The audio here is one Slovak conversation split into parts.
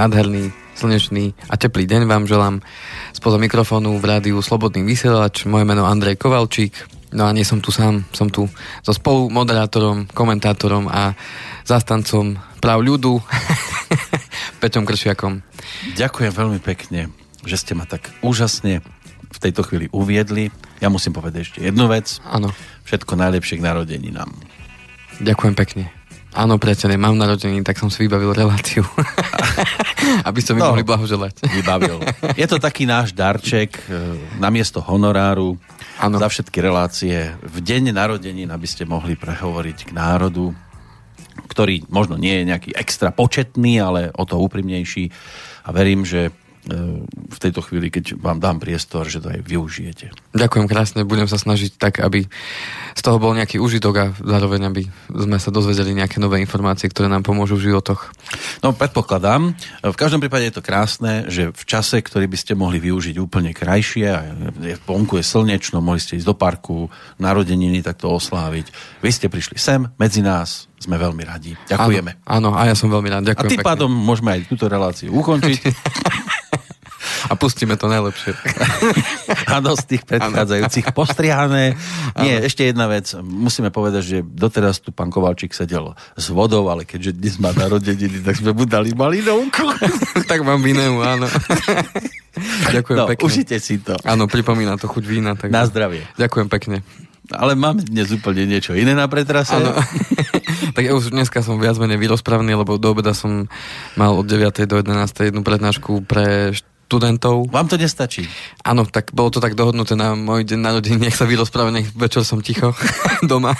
Nádherný, slnečný a teplý deň vám želám spoza mikrofónu v rádiu Slobodný vysielač. Moje meno Andrej Kovalčík. No a nie som tu sám, som tu so spolumoderátorom, komentátorom a zastancom práv ľudu Peťom Kršiakom. Ďakujem veľmi pekne, že ste ma tak úžasne v tejto chvíli uviedli. Ja musím povedať ešte jednu vec. Áno. Všetko najlepšie k narodeninám. Ďakujem pekne. Áno, priateľe, mám narodeniny, tak som si vybavil reláciu. Aby ste mi no, mohli blahoželať. Vybavil. Je to taký náš darček e, na miesto honoráru ano. za všetky relácie. V deň narodenín, aby ste mohli prehovoriť k národu, ktorý možno nie je nejaký extra početný, ale o to úprimnejší. A verím, že v tejto chvíli, keď vám dám priestor, že to aj využijete. Ďakujem krásne, budem sa snažiť tak, aby z toho bol nejaký užitok a zároveň, aby sme sa dozvedeli nejaké nové informácie, ktoré nám pomôžu v životoch. No, predpokladám. V každom prípade je to krásne, že v čase, ktorý by ste mohli využiť úplne krajšie, a je, vonku je slnečno, mohli ste ísť do parku, narodeniny takto osláviť. Vy ste prišli sem, medzi nás, sme veľmi radi. Ďakujeme. Áno, áno a ja som veľmi rád. Ďakujem a tým pádom môžeme aj túto reláciu ukončiť. A pustíme to najlepšie. Áno, z tých predchádzajúcich postrihané. Nie, ano. ešte jedna vec. Musíme povedať, že doteraz tu pán Kovalčík sedel s vodou, ale keďže dnes má narodeniny, tak sme mu dali malinovku. tak mám vineu, áno. Ďakujem no, pekne. Užite si to. Áno, pripomína to chuť vína. Tak... Na zdravie. Ďakujem pekne. Ale mám dnes úplne niečo iné na pretrase. Áno. tak ja už dneska som viac menej vyrozprávny, lebo do obeda som mal od 9. do 11. jednu prednášku pre študentov. Vám to nestačí? Áno, tak bolo to tak dohodnuté na môj deň narodení, nech sa vyrozpráva, nech večer som ticho doma.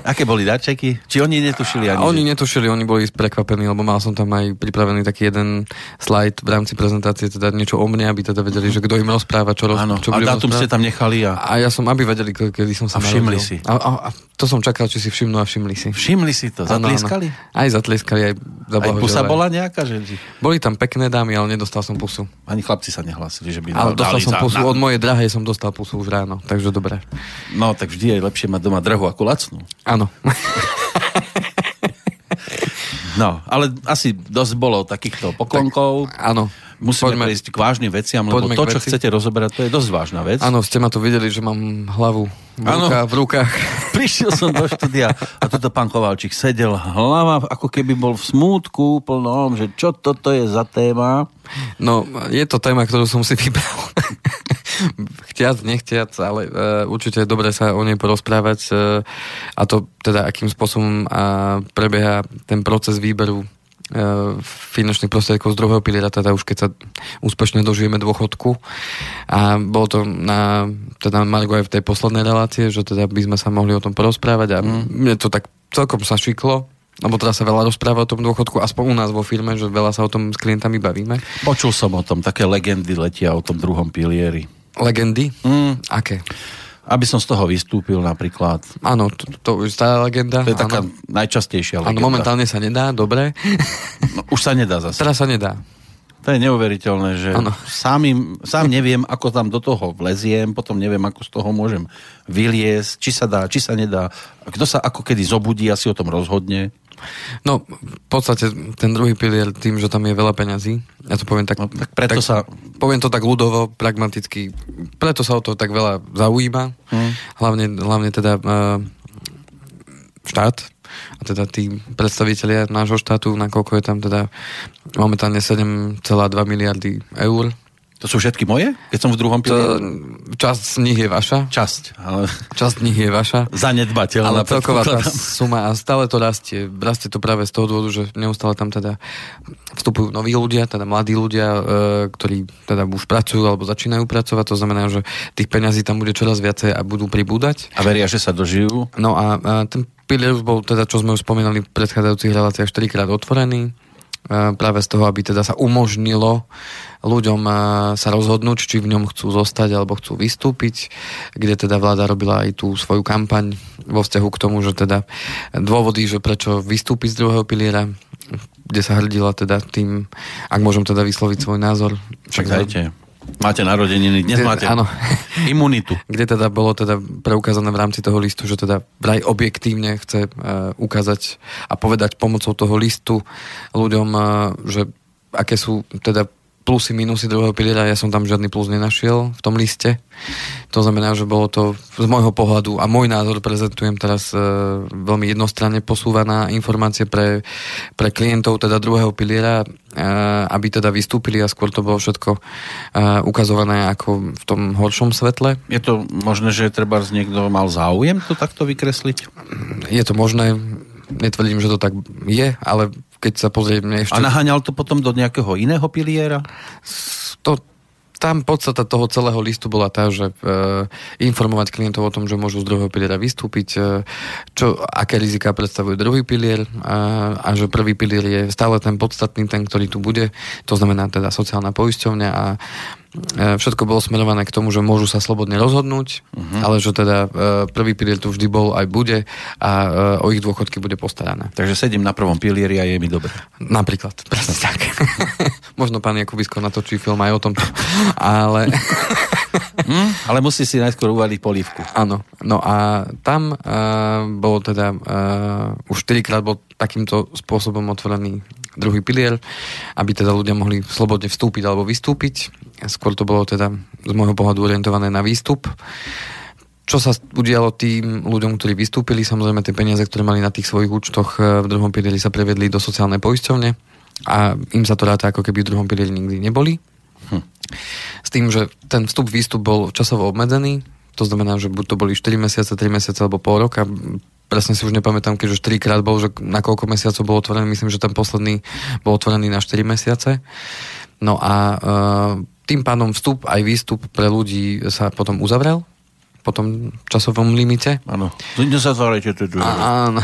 Aké boli darčeky? Či oni netušili ani? Oni že... netušili, oni boli prekvapení, lebo mal som tam aj pripravený taký jeden slajd v rámci prezentácie, teda niečo o mne, aby teda vedeli, že kto im rozpráva, čo, roz... Áno, čo a dátum ste tam nechali a... A ja som, aby vedeli, kedy som sa A všimli narodil. si. A, a, a, to som čakal, či si všimnú a všimli si. Všimli si to? Zatlieskali? Ano, ano. Aj zatlieskali, aj Aj pusa bola nejaká? Že... Boli tam pekné dámy, ale nedostal som pusu. Ani chlapci sa nehlásili súhlasili, že by Ale dostal som pusu, na... od mojej drahej som dostal pusu už ráno, takže dobre. No, tak vždy je lepšie mať doma drahu ako lacnú. Áno. no, ale asi dosť bolo takýchto poklonkov. Tak, áno. Musíme Poďme, prejsť k vážnym veciam, lebo to, čo veci. chcete rozoberať, to je dosť vážna vec. Áno, ste ma tu videli, že mám hlavu v, ruka, v rukách. Prišiel som do štúdia a toto pán Kovalčík sedel hlava, ako keby bol v smútku plnom, že čo toto je za téma. No, je to téma, ktorú som si vybral. Chtiac, nechtiac, ale uh, určite je dobré sa o nej porozprávať uh, a to teda, akým spôsobom uh, prebieha ten proces výberu finančných prostriedkov z druhého piliera, teda už keď sa úspešne dožijeme dôchodku. A bolo to na, teda Margo aj v tej poslednej relácie, že teda by sme sa mohli o tom porozprávať a mm. mne to tak celkom sa šiklo, lebo teraz sa veľa rozpráva o tom dôchodku, aspoň u nás vo firme, že veľa sa o tom s klientami bavíme. Počul som o tom, také legendy letia o tom druhom pilieri. Legendy? Mm. Aké? Aby som z toho vystúpil napríklad. Áno, to, to je stará legenda. To je taká áno. najčastejšia legenda. Áno, momentálne sa nedá, dobre. No, už sa nedá zase. Teraz sa nedá. To je neuveriteľné, že sám, im, sám neviem, ako tam do toho vleziem, potom neviem, ako z toho môžem vyliesť, či sa dá, či sa nedá. Kto sa ako kedy zobudí, asi o tom rozhodne. No, v podstate ten druhý pilier tým, že tam je veľa peňazí, ja to poviem tak, no, tak preto tak, sa... poviem to tak ľudovo, pragmaticky, preto sa o to tak veľa zaujíma, hmm. hlavne, hlavne teda uh, štát, a teda tí predstavitelia nášho štátu, nakoľko je tam teda momentálne 7,2 miliardy eur to sú všetky moje? Keď som v druhom pilieri? Časť z nich je vaša. Časť. Ale... Časť z nich je vaša. Zanedbateľná. Ale celková tá suma a stále to rastie. Rastie to práve z toho dôvodu, že neustále tam teda vstupujú noví ľudia, teda mladí ľudia, e, ktorí teda už pracujú alebo začínajú pracovať. To znamená, že tých peňazí tam bude čoraz viacej a budú pribúdať. A veria, že sa dožijú? No a, a ten pilier už bol teda, čo sme už spomínali v predchádzajúcich reláciách, 4 krát otvorený práve z toho, aby teda sa umožnilo ľuďom sa rozhodnúť, či v ňom chcú zostať alebo chcú vystúpiť, kde teda vláda robila aj tú svoju kampaň vo vzťahu k tomu, že teda dôvody, že prečo vystúpiť z druhého piliera, kde sa hrdila teda tým, ak môžem teda vysloviť svoj názor. Však dajte. Máte narodeniny, dnes kde, máte áno. imunitu. Kde teda bolo teda preukázané v rámci toho listu, že teda vraj objektívne chce uh, ukázať a povedať pomocou toho listu ľuďom, uh, že aké sú teda plusy, minusy druhého piliera, ja som tam žiadny plus nenašiel v tom liste. To znamená, že bolo to z môjho pohľadu a môj názor prezentujem teraz e, veľmi jednostranne posúvaná informácie pre, pre klientov teda druhého piliera, e, aby teda vystúpili a skôr to bolo všetko e, ukazované ako v tom horšom svetle. Je to možné, že treba niekto mal záujem to takto vykresliť? Je to možné, netvrdím, že to tak je, ale keď sa pozrieme ešte... A naháňal to potom do nejakého iného piliera? To, tam podstata toho celého listu bola tá, že e, informovať klientov o tom, že môžu z druhého piliera vystúpiť, e, čo, aké rizika predstavuje druhý pilier a, a že prvý pilier je stále ten podstatný, ten, ktorý tu bude, to znamená teda sociálna poisťovňa a E, všetko bolo smerované k tomu, že môžu sa slobodne rozhodnúť, uh-huh. ale že teda e, prvý pilier tu vždy bol aj bude a e, o ich dôchodky bude postarané. Takže sedím na prvom pilieri a je mi dobre. Napríklad, presne tak. Možno pán Jakubisko natočí film aj o tom, ale... hm, ale musí si najskôr uvaliť polívku. Áno, no a tam uh, bolo teda uh, už 4 krát bol takýmto spôsobom otvorený druhý pilier, aby teda ľudia mohli slobodne vstúpiť alebo vystúpiť. Skôr to bolo teda z môjho pohľadu orientované na výstup. Čo sa udialo tým ľuďom, ktorí vystúpili, samozrejme tie peniaze, ktoré mali na tých svojich účtoch e, v druhom pilieri sa prevedli do sociálnej poisťovne a im sa to ráta, ako keby v druhom pilieri nikdy neboli. Hm. S tým, že ten vstup-výstup bol časovo obmedzený, to znamená, že buď to boli 4 mesiace, 3 mesiace alebo pol roka, presne si už nepamätám, keď už 4 krát bol, že na koľko mesiacov bol otvorený, myslím, že ten posledný bol otvorený na 4 mesiace. No a uh, tým pádom vstup aj výstup pre ľudí sa potom uzavrel po tom časovom limite. Áno. Nezatvárajte to Áno.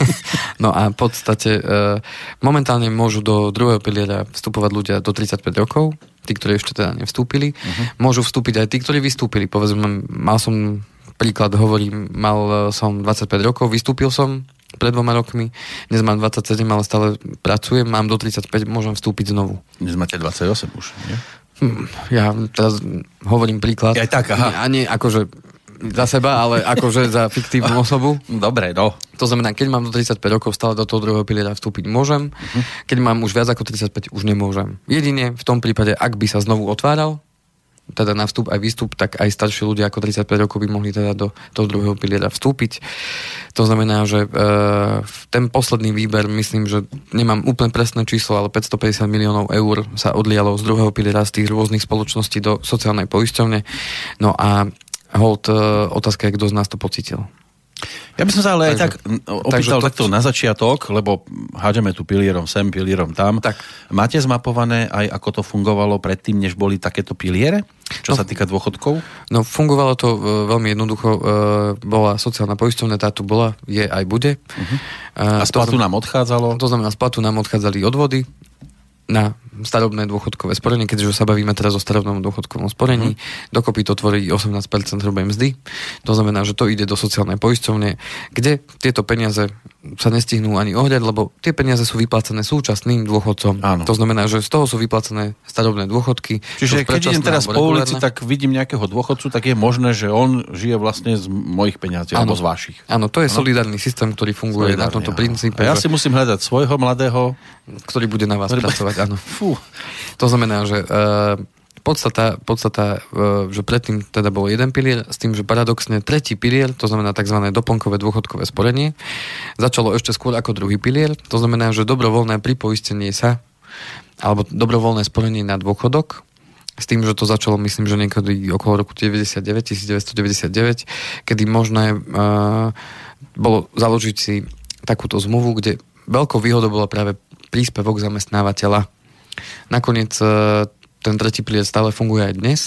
no a v podstate uh, momentálne môžu do druhého piliera vstupovať ľudia do 35 rokov, tí, ktorí ešte teda nevstúpili. Uh-huh. Môžu vstúpiť aj tí, ktorí vystúpili. Povedzme, mal som príklad hovorím, mal e, som 25 rokov, vystúpil som pred dvoma rokmi, dnes mám 27, ale stále pracujem, mám do 35, môžem vstúpiť znovu. Dnes máte 28 už, nie? Hm, ja teraz hovorím príklad. Aj tak, aha. A nie akože za seba, ale akože za fiktívnu osobu. Dobre, no. To znamená, keď mám do 35 rokov stále do toho druhého piliera vstúpiť môžem, uh-huh. keď mám už viac ako 35 už nemôžem. Jedine v tom prípade, ak by sa znovu otváral, teda na vstup aj výstup, tak aj starší ľudia ako 35 rokov by mohli teda do toho druhého piliera vstúpiť. To znamená, že e, ten posledný výber, myslím, že nemám úplne presné číslo, ale 550 miliónov eur sa odlialo z druhého piliera z tých rôznych spoločností do sociálnej poisťovne. No a hold, e, otázka je, kto z nás to pocitil. Ja by som sa ale takže, aj tak opýtal to... takto na začiatok, lebo hádeme tu pilierom sem, pilierom tam. Tak. Máte zmapované aj ako to fungovalo predtým, než boli takéto piliere? Čo no, sa týka dôchodkov? No fungovalo to uh, veľmi jednoducho. Uh, bola sociálna poisťovňa, tá tu bola, je aj bude. Uh-huh. Uh, A z platu nám odchádzalo? To znamená, z platu nám odchádzali odvody na starobné dôchodkové sporenie, keďže sa bavíme teraz o starobnom dôchodkovom sporení. Mm. Dokopy to tvorí 18% hrubej mzdy. To znamená, že to ide do sociálnej poisťovne, kde tieto peniaze sa nestihnú ani ohľad, lebo tie peniaze sú vyplácané súčasným dôchodcom. Áno. To znamená, že z toho sú vyplácané starobné dôchodky. Čiže keď idem teraz po ulici, tak vidím nejakého dôchodcu, tak je možné, že on žije vlastne z mojich peniazí alebo z vašich. Áno, to je ano? solidárny systém, ktorý funguje solidárny, na tomto áno. princípe. A ja si musím hľadať svojho mladého, ktorý bude na vás ktorý pracovať. Áno. Fú. To znamená, že uh, podstata, podstata uh, že predtým teda bol jeden pilier, s tým, že paradoxne tretí pilier, to znamená tzv. doplnkové dôchodkové sporenie, začalo ešte skôr ako druhý pilier, to znamená, že dobrovoľné pripoistenie sa alebo dobrovoľné sporenie na dôchodok, s tým, že to začalo, myslím, že niekedy okolo roku 99, 1999, kedy možné uh, bolo založiť si takúto zmluvu, kde veľkou výhodou bola práve príspevok zamestnávateľa. Nakoniec uh, ten tretí pilier stále funguje aj dnes.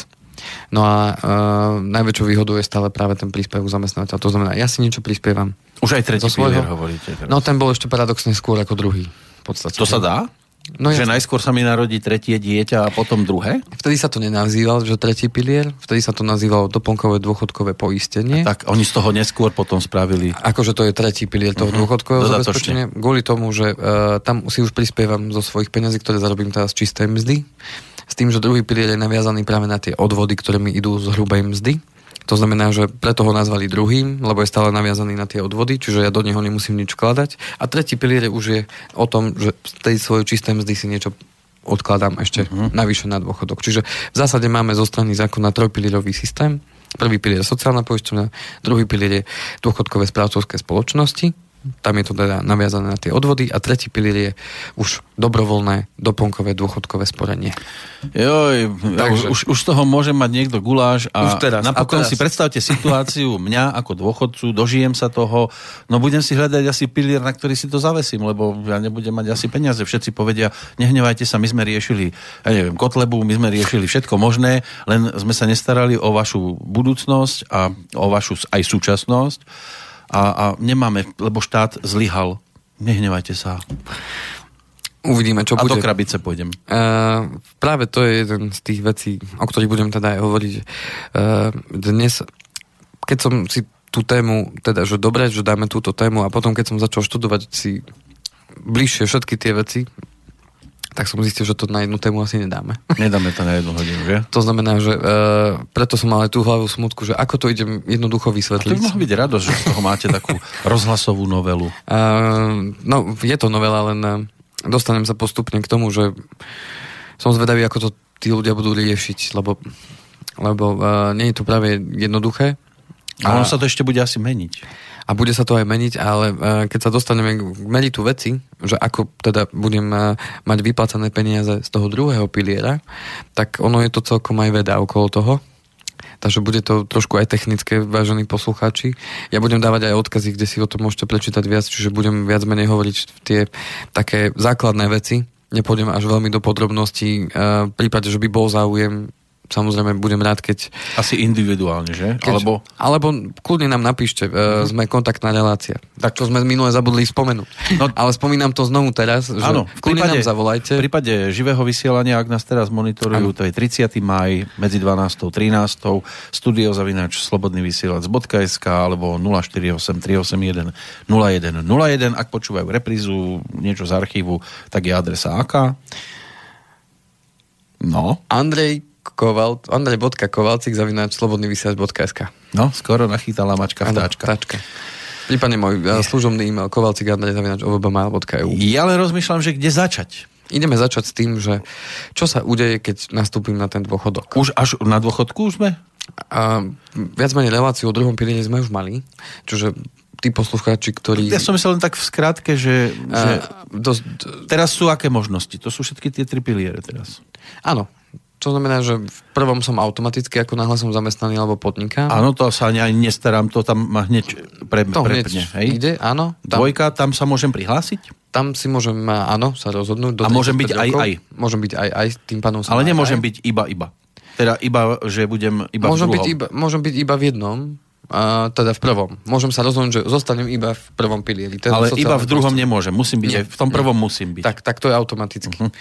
No a uh, najväčšou výhodou je stále práve ten príspevok zamestnávateľa. To znamená, ja si niečo prispievam. Už aj tretí pilier hovoríte. Teraz. No ten bol ešte paradoxne skôr ako druhý. V podstate. To sa dá? No že jasne. najskôr sa mi narodí tretie dieťa a potom druhé? Vtedy sa to nenazýval, že tretí pilier, vtedy sa to nazývalo doplnkové dôchodkové poistenie. A tak oni z toho neskôr potom spravili. Akože to je tretí pilier toho uh-huh. dôchodkového zabezpečenia. Kvôli tomu, že uh, tam si už prispievam zo svojich peniazí, ktoré zarobím teraz čisté mzdy s tým, že druhý pilier je naviazaný práve na tie odvody, ktoré mi idú z hrubej mzdy. To znamená, že preto ho nazvali druhým, lebo je stále naviazaný na tie odvody, čiže ja do neho nemusím nič vkladať. A tretí pilier už je o tom, že z tej svojej čistej mzdy si niečo odkladám ešte uh-huh. navyše na dôchodok. Čiže v zásade máme zo strany zákona trojpilierový systém. Prvý pilier je sociálna poisťovňa, druhý pilier je dôchodkové správcovské spoločnosti, tam je to teda naviazané na tie odvody a tretí pilier je už dobrovoľné doplnkové dôchodkové sporenie. Joj, Takže, už, už z toho môže mať niekto guláš a už teraz, napokon a teraz. si predstavte situáciu mňa ako dôchodcu, dožijem sa toho, no budem si hľadať asi pilier, na ktorý si to zavesím, lebo ja nebudem mať asi peniaze. Všetci povedia, nehnevajte sa, my sme riešili, ja neviem, Kotlebu, my sme riešili všetko možné, len sme sa nestarali o vašu budúcnosť a o vašu aj súčasnosť a, a nemáme, lebo štát zlyhal. Nehnevajte sa. Uvidíme, čo a bude. A do krabice pôjdem. Uh, práve to je jeden z tých vecí, o ktorých budem teda aj hovoriť. Uh, dnes, keď som si tú tému, teda, že dobre, že dáme túto tému a potom, keď som začal študovať si bližšie všetky tie veci, tak som zistil, že to na jednu tému asi nedáme. Nedáme to na jednu hodinu, že? To znamená, že uh, preto som mal aj tú hlavu smutku, že ako to idem jednoducho vysvetliť. A to by mohla byť radosť, že z toho máte takú rozhlasovú novelu. Uh, no, je to novela, len uh, dostanem sa postupne k tomu, že som zvedavý, ako to tí ľudia budú riešiť, lebo, lebo uh, nie je to práve jednoduché. A ono sa to ešte bude asi meniť a bude sa to aj meniť, ale e, keď sa dostaneme k meritu veci, že ako teda budem e, mať vyplacané peniaze z toho druhého piliera, tak ono je to celkom aj veda okolo toho. Takže bude to trošku aj technické, vážení poslucháči. Ja budem dávať aj odkazy, kde si o tom môžete prečítať viac, čiže budem viac menej hovoriť tie také základné veci. Nepôjdem až veľmi do podrobností. E, v prípade, že by bol záujem, samozrejme budem rád, keď... Asi individuálne, že? Keď, alebo... alebo kľudne nám napíšte, uh, sme kontaktná relácia. Tak to sme minule zabudli spomenúť. No, Ale spomínam to znovu teraz, že áno, v prípade, nám zavolajte. V prípade živého vysielania, ak nás teraz monitorujú, áno. to je 30. maj medzi 12. a 13. studio zavinač slobodný vysielač.sk alebo 048 381 01 01. Ak počúvajú reprízu, niečo z archívu, tak je adresa aká? No. Andrej Koval, andrej.kovalcik zavináč slobodnyvysiač.sk No, skoro nachytala mačka vtáčka. Vtáčka. Prípadne môj ja. služobný e-mail kovalcik andrej zavináč ovbmail.eu Ja len rozmýšľam, že kde začať. Ideme začať s tým, že čo sa udeje, keď nastúpim na ten dôchodok. Už až na dôchodku už sme? A, viac menej reláciu o druhom pilieri sme už mali, čože tí poslucháči, ktorí... Ja som myslel len tak v skratke, že, že dosť... teraz sú aké možnosti? To sú všetky tie tri piliere teraz. Áno, to znamená, že v prvom som automaticky, ako náhle som zamestnaný alebo podnikám. Áno, to sa ani, ani nestarám, to tam ma hneď pre, to prepne. Hneď hej? Ide, áno. Tam, Dvojka, tam sa môžem prihlásiť? Tam si môžem, áno, sa rozhodnúť. A môžem byť aj aj? Môžem byť aj aj, tým pánom Ale nemôžem aj. byť iba iba. Teda iba, že budem iba môžem v byť iba, môžem byť iba v jednom, a teda v prvom. Môžem sa rozhodnúť, že zostanem iba v prvom pilieri. Teda Ale iba v druhom postup. nemôžem. Musím byť nie, v tom prvom nie. musím byť. Tak, tak to je automaticky. Uh-huh.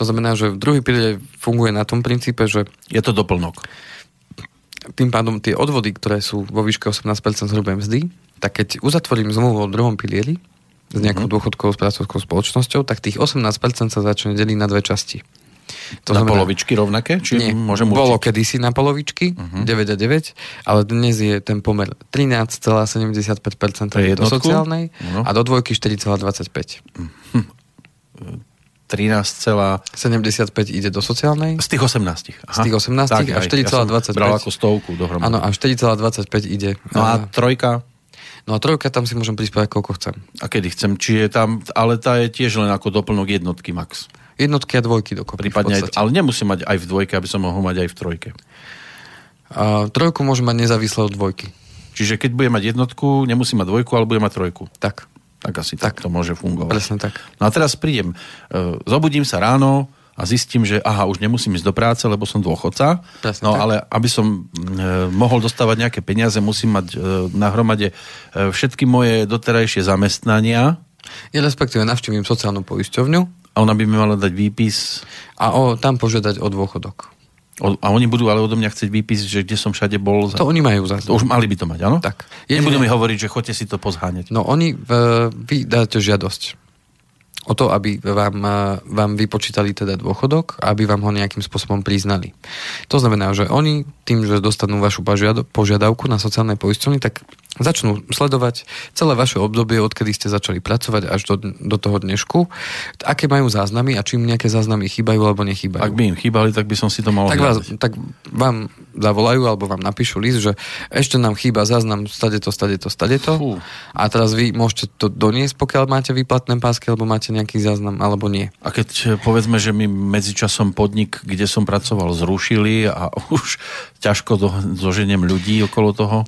To znamená, že v druhý pilier funguje na tom princípe, že... Je to doplnok. Tým pádom tie odvody, ktoré sú vo výške 18% hrubej mzdy, tak keď uzatvorím zmluvu o druhom pilieri s nejakou uh-huh. dôchodkovou správcovskou spoločnosťou, tak tých 18% sa začne deliť na dve časti. To na znamená, polovičky rovnaké? Či nie, môžem určiť? bolo kedysi na polovičky, uh-huh. 9 a 9, ale dnes je ten pomer 13,75% do sociálnej uh-huh. a do dvojky 4,25. Uh-huh. 13,75 ide do sociálnej. Z tých 18. Aha. Z tých 18 tak, a 4,25. Ja bral ako stovku dohromady. Áno, a 4,25 ide. No a trojka? No a trojka tam si môžem prispieť koľko chcem. A kedy chcem? Či je tam, ale tá je tiež len ako doplnok jednotky max. Jednotky a dvojky dokopy. Prípadne aj, ale nemusím mať aj v dvojke, aby som mohol mať aj v trojke. A, trojku môžem mať nezávisle od dvojky. Čiže keď budem mať jednotku, nemusím mať dvojku, ale budem mať trojku. Tak. Tak asi tak, tak to môže fungovať. Presne tak. No a teraz prídem, e, zobudím sa ráno a zistím, že aha, už nemusím ísť do práce, lebo som dôchodca. Presne no tak. ale aby som e, mohol dostávať nejaké peniaze, musím mať e, na hromade všetky moje doterajšie zamestnania. Ja respektíve navštívim sociálnu poisťovňu a ona by mi mala dať výpis. A o, tam požiadať o dôchodok. O, a oni budú ale odo mňa chcieť výpis, že kde som všade bol. Za... To oni majú za. Už mali by to mať, áno? Tak. Jedine... Nebudú mi hovoriť, že chodte si to pozháňať. No oni, v, vy dáte žiadosť. O to, aby vám, vám vypočítali teda dôchodok, aby vám ho nejakým spôsobom priznali. To znamená, že oni tým, že dostanú vašu požiadavku na sociálne poisťovne, tak začnú sledovať celé vaše obdobie, odkedy ste začali pracovať až do, do toho dnešku, aké majú záznamy a či im nejaké záznamy chýbajú alebo nechýbajú. Ak by im chýbali, tak by som si to mal tak, vás, tak vám zavolajú alebo vám napíšu list, že ešte nám chýba záznam stade to, stade to, stade to Fú. a teraz vy môžete to doniesť, pokiaľ máte výplatné pásky alebo máte nejaký záznam alebo nie. A keď povedzme, že mi medzičasom podnik, kde som pracoval, zrušili a už ťažko do, zoženiem ľudí okolo toho?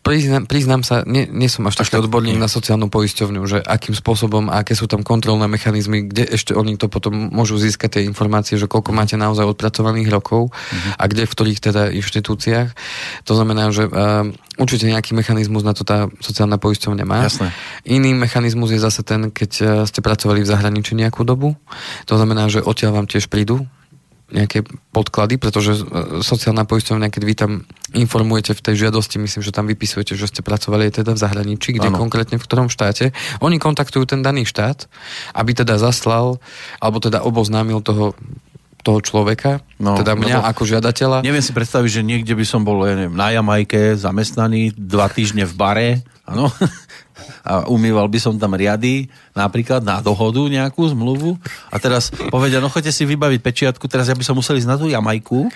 Priznám, priznám sa, nie, nie som až taký odborník na sociálnu poisťovňu, že akým spôsobom a aké sú tam kontrolné mechanizmy, kde ešte oni to potom môžu získať tie informácie, že koľko máte naozaj odpracovaných rokov uh-huh. a kde v ktorých teda inštitúciách. To znamená, že uh, určite nejaký mechanizmus na to tá sociálna poisťovňa má. Jasné. Iný mechanizmus je zase ten, keď uh, ste pracovali v zahraničí nejakú dobu. To znamená, že odtiaľ vám tiež prídu nejaké podklady, pretože e, sociálna poisťovňa, keď vy tam informujete v tej žiadosti, myslím, že tam vypisujete, že ste pracovali aj teda v zahraničí, kde ano. konkrétne v ktorom štáte, oni kontaktujú ten daný štát, aby teda zaslal, alebo teda oboznámil toho toho človeka, no, teda mňa ako žiadateľa. Neviem si predstaviť, že niekde by som bol ja neviem, na Jamajke zamestnaný dva týždne v bare, áno, a umýval by som tam riady, napríklad na dohodu nejakú zmluvu a teraz povedia, no choďte si vybaviť pečiatku, teraz ja by som musel ísť na tú Jamajku.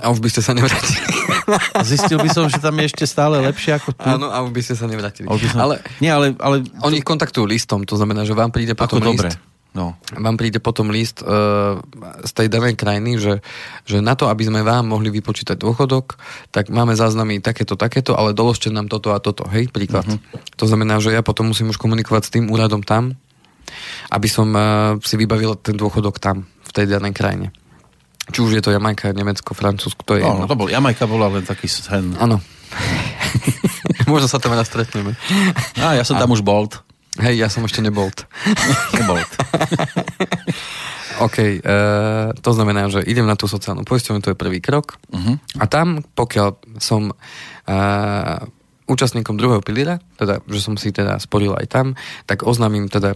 A už by ste sa nevrátili. Zistil by som, že tam je ešte stále lepšie ako tu. Áno, a už by ste sa nevrátili. Som... Ale, nie, ale, ale... Oni kontaktujú listom, to znamená, že vám príde potom list. Dobre No. Vám príde potom list uh, z tej danej krajiny, že, že na to, aby sme vám mohli vypočítať dôchodok, tak máme záznamy takéto, takéto, ale doložte nám toto a toto. Hej, príklad. Uh-huh. To znamená, že ja potom musím už komunikovať s tým úradom tam, aby som uh, si vybavil ten dôchodok tam, v tej danej krajine. Či už je to Jamajka, Nemecko, Francúzsko, to je no, no to bol, Jamajka bola len taký sen. Áno. Možno sa tam raz stretneme. A ja som a... tam už bol. Hej, ja som ešte nebolt. nebolt. OK, uh, to znamená, že idem na tú sociálnu poisťovňu, to je prvý krok. Uh-huh. A tam, pokiaľ som uh, účastníkom druhého piliera, teda, že som si teda sporil aj tam, tak oznámim teda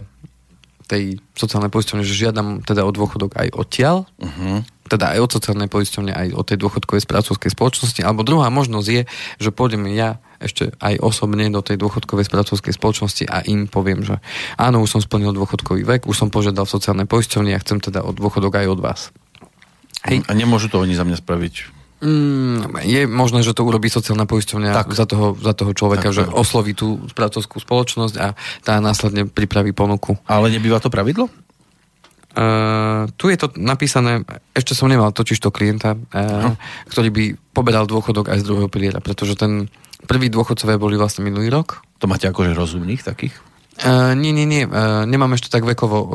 tej sociálnej poisťovne, že žiadam teda o dôchodok aj odtiaľ. Uh-huh teda aj od sociálnej poisťovne, aj od tej dôchodkovej správcovskej spoločnosti. Alebo druhá možnosť je, že pôjdem ja ešte aj osobne do tej dôchodkovej správcovskej spoločnosti a im poviem, že áno, už som splnil dôchodkový vek, už som požiadal v sociálnej poisťovni a chcem teda od dôchodok aj od vás. Hej. A nemôžu to oni za mňa spraviť? Mm, je možné, že to urobí sociálna poisťovňa tak. Za, toho, za toho človeka, tak, že tak. osloví tú správcovskú spoločnosť a tá následne pripraví ponuku. Ale nebýva to pravidlo? Uh, tu je to napísané, ešte som nemal totiž to klienta, uh, ktorý by poberal dôchodok aj z druhého piliera, pretože ten prvý dôchodcové boli vlastne minulý rok. To máte akože rozumných takých? Uh, nie, nie, nie. Uh, nemám ešte tak vekovo uh,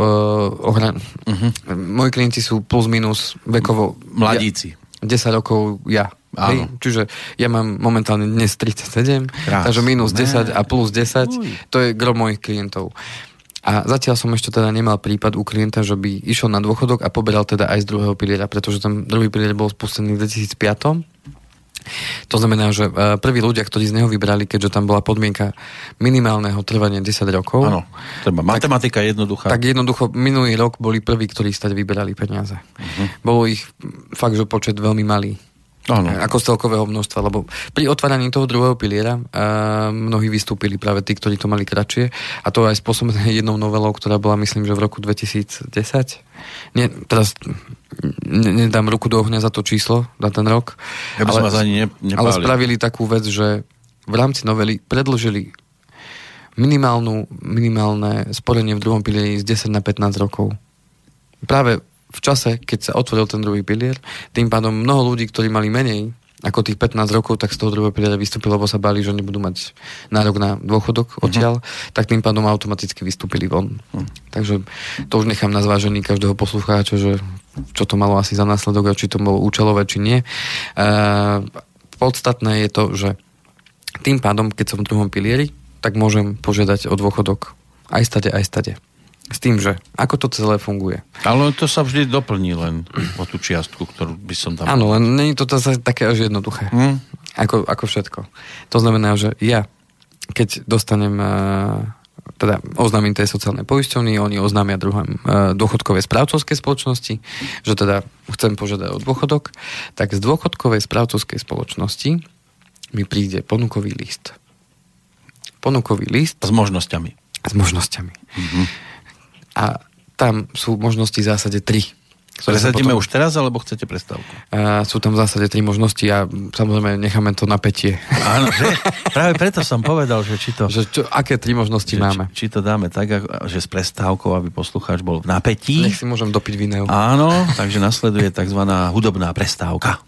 ohran. Uh-huh. Moji klienti sú plus minus vekovo... Mladíci. Ja, 10 rokov ja. Hej? Čiže ja mám momentálne dnes 37, Krás, takže minus 10 a plus 10, Uj. to je gro mojich klientov. A zatiaľ som ešte teda nemal prípad u klienta, že by išiel na dôchodok a poberal teda aj z druhého piliera, pretože ten druhý pilier bol spustený v 2005. To znamená, že e, prví ľudia, ktorí z neho vybrali, keďže tam bola podmienka minimálneho trvania 10 rokov. Áno, treba. Matematika je jednoduchá. Tak jednoducho, minulý rok boli prví, ktorí stať vyberali peniaze. Uh-huh. Bolo ich fakt, že počet veľmi malý. Ano. Ako z celkového množstva, lebo pri otváraní toho druhého piliera uh, mnohí vystúpili práve tí, ktorí to mali kratšie a to aj spôsobené jednou novelou, ktorá bola myslím, že v roku 2010. Nie, teraz nedám ruku do ohňa za to číslo, za ten rok. Ja ale, ani ne, ale spravili takú vec, že v rámci novely predložili minimálnu, minimálne sporenie v druhom pilieri z 10 na 15 rokov. Práve v čase, keď sa otvoril ten druhý pilier, tým pádom mnoho ľudí, ktorí mali menej ako tých 15 rokov, tak z toho druhého piliera vystúpilo, lebo sa báli, že nebudú mať nárok na dôchodok mhm. odtiaľ, uh-huh. tak tým pádom automaticky vystúpili von. Uh-huh. Takže to už nechám na zvážení každého poslucháča, že čo to malo asi za následok, či to bolo účelové, či nie. Uh, podstatné je to, že tým pádom, keď som v druhom pilieri, tak môžem požiadať o dôchodok aj stade, aj stade. S tým, že ako to celé funguje. Ale to sa vždy doplní len o tú čiastku, ktorú by som tam... Áno, len nie je to zase také až jednoduché. Hmm? Ako, ako všetko. To znamená, že ja, keď dostanem uh, teda oznámim tej sociálnej poisťovny, oni oznámia druhým e, dôchodkovej správcovskej spoločnosti, že teda chcem požiadať o dôchodok, tak z dôchodkovej správcovskej spoločnosti mi príde ponukový list. Ponukový list. S možnosťami. S možnosťami. Mm-hmm. A tam sú možnosti v zásade tri. Presadíme potom... už teraz, alebo chcete prestávku? Uh, sú tam v zásade tri možnosti a samozrejme necháme to na petie. Áno, že? Práve preto som povedal, že či to... Že čo, aké tri možnosti že, máme? Či, či to dáme tak, že s prestávkou, aby poslucháč bol v napätí. Nech si môžem dopiť vineu. Áno, takže nasleduje tzv. hudobná prestávka.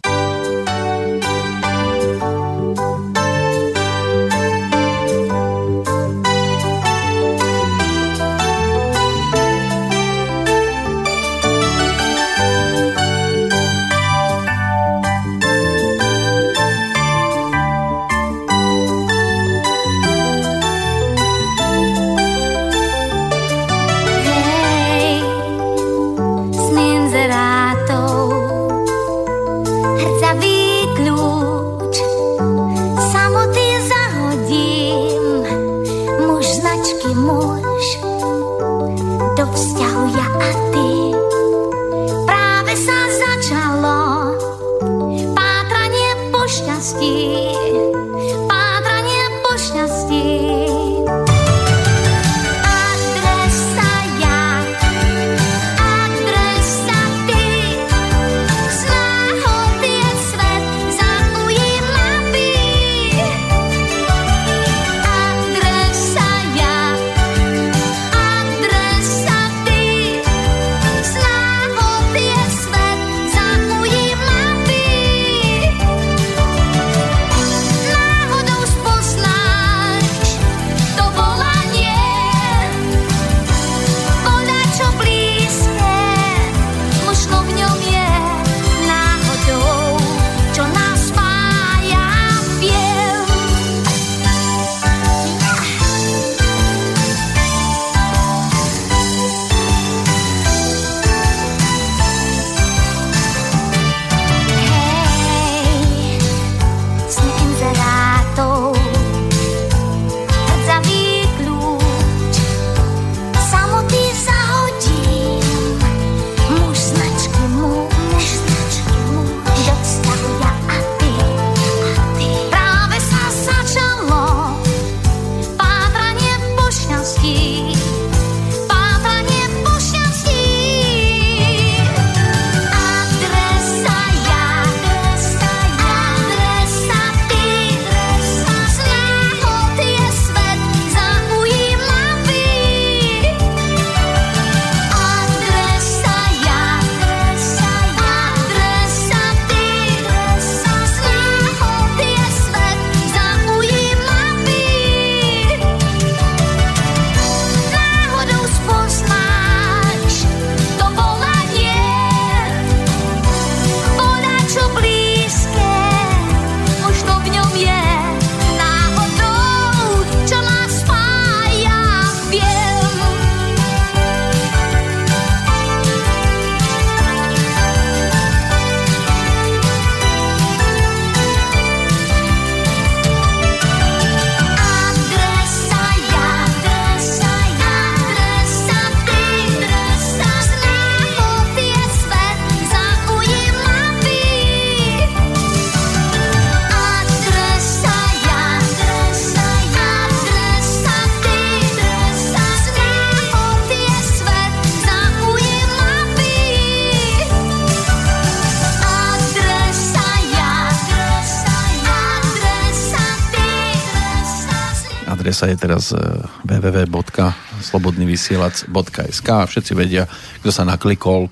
Adresa je teraz e, www.slobodnyvysielac.sk a všetci vedia, kto sa naklikol,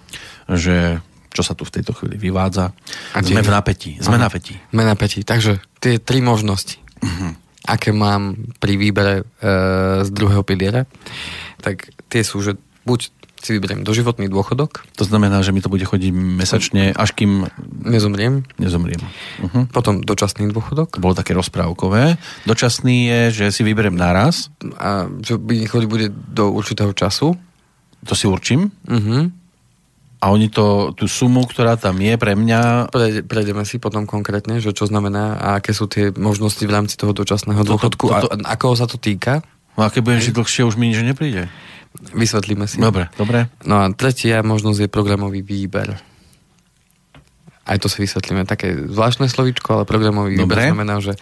že čo sa tu v tejto chvíli vyvádza. A sme v napätí. Sme Aha. napätí. Sme napätí. Takže tie tri možnosti, uh-huh. aké mám pri výbere e, z druhého piliera, tak tie sú, že buď si vyberiem doživotný dôchodok. To znamená, že mi to bude chodiť mesačne, až kým... Nezomriem. Nezomriem. Uh-huh. Potom dočasný dôchodok. Bolo také rozprávkové. Dočasný je, že si vyberiem naraz. A že by chodiť bude do určitého času. To si určím. Uh-huh. A oni to, tú sumu, ktorá tam je pre mňa... Pre, prejdeme si potom konkrétne, že čo znamená a aké sú tie možnosti v rámci toho dočasného dôchodku toto, toto... a, a koho sa to týka. No a keď budem žiť dlhšie, už mi nič nepríde. Vysvetlíme si. Dobre, dobre. No a tretia možnosť je programový výber. Aj to si vysvetlíme. Také zvláštne slovíčko, ale programový Dobre. výber znamená, že...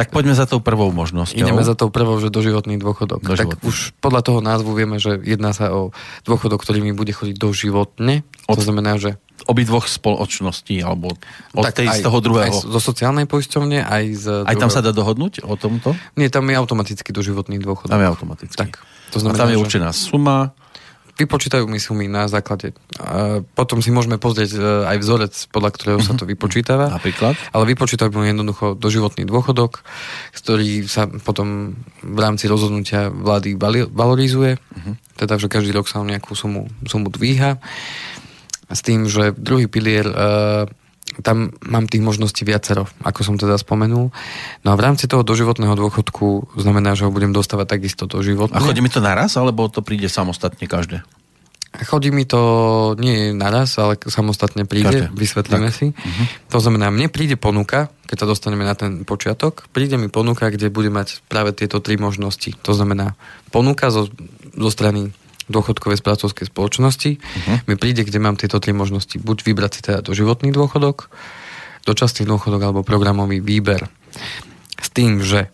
Tak poďme za tou prvou možnosťou. Ideme za tou prvou, že doživotný dôchodok. Doživotný. Tak už podľa toho názvu vieme, že jedná sa o dôchodok, ktorý mi bude chodiť doživotne. Od... To znamená, že obidvoch spoločností, alebo od tak tej aj, z toho druhého. Aj zo sociálnej poisťovne, aj z... Aj tam sa dá dohodnúť o tomto? Nie, tam je automaticky doživotný dôchodok. Tam je automaticky. Tak. To znamená, A tam je určená suma, vypočítajú mi sumy na základe. Potom si môžeme pozrieť e, aj vzorec, podľa ktorého sa to mhm. vypočítava. Napríklad? Ale vypočítajú mi jednoducho doživotný dôchodok, ktorý sa potom v rámci rozhodnutia vlády valorizuje. Uh-huh. Teda, že každý rok sa o nejakú sumu, sumu dvíha. S tým, že druhý pilier uh, tam mám tých možností viacero, ako som teda spomenul. No a v rámci toho doživotného dôchodku znamená, že ho budem dostávať takisto doživotne. A chodí mi to naraz, alebo to príde samostatne každé? Chodí mi to nie naraz, ale samostatne príde, Každé. vysvetlíme tak. si. Uh-huh. To znamená, mne príde ponuka, keď sa dostaneme na ten počiatok, príde mi ponuka, kde bude mať práve tieto tri možnosti. To znamená, ponuka zo, zo strany dôchodkovej správcovskej spoločnosti uh-huh. mi príde, kde mám tieto tri možnosti. Buď vybrať si teda doživotný dôchodok, dočasný dôchodok alebo programový výber. S tým, že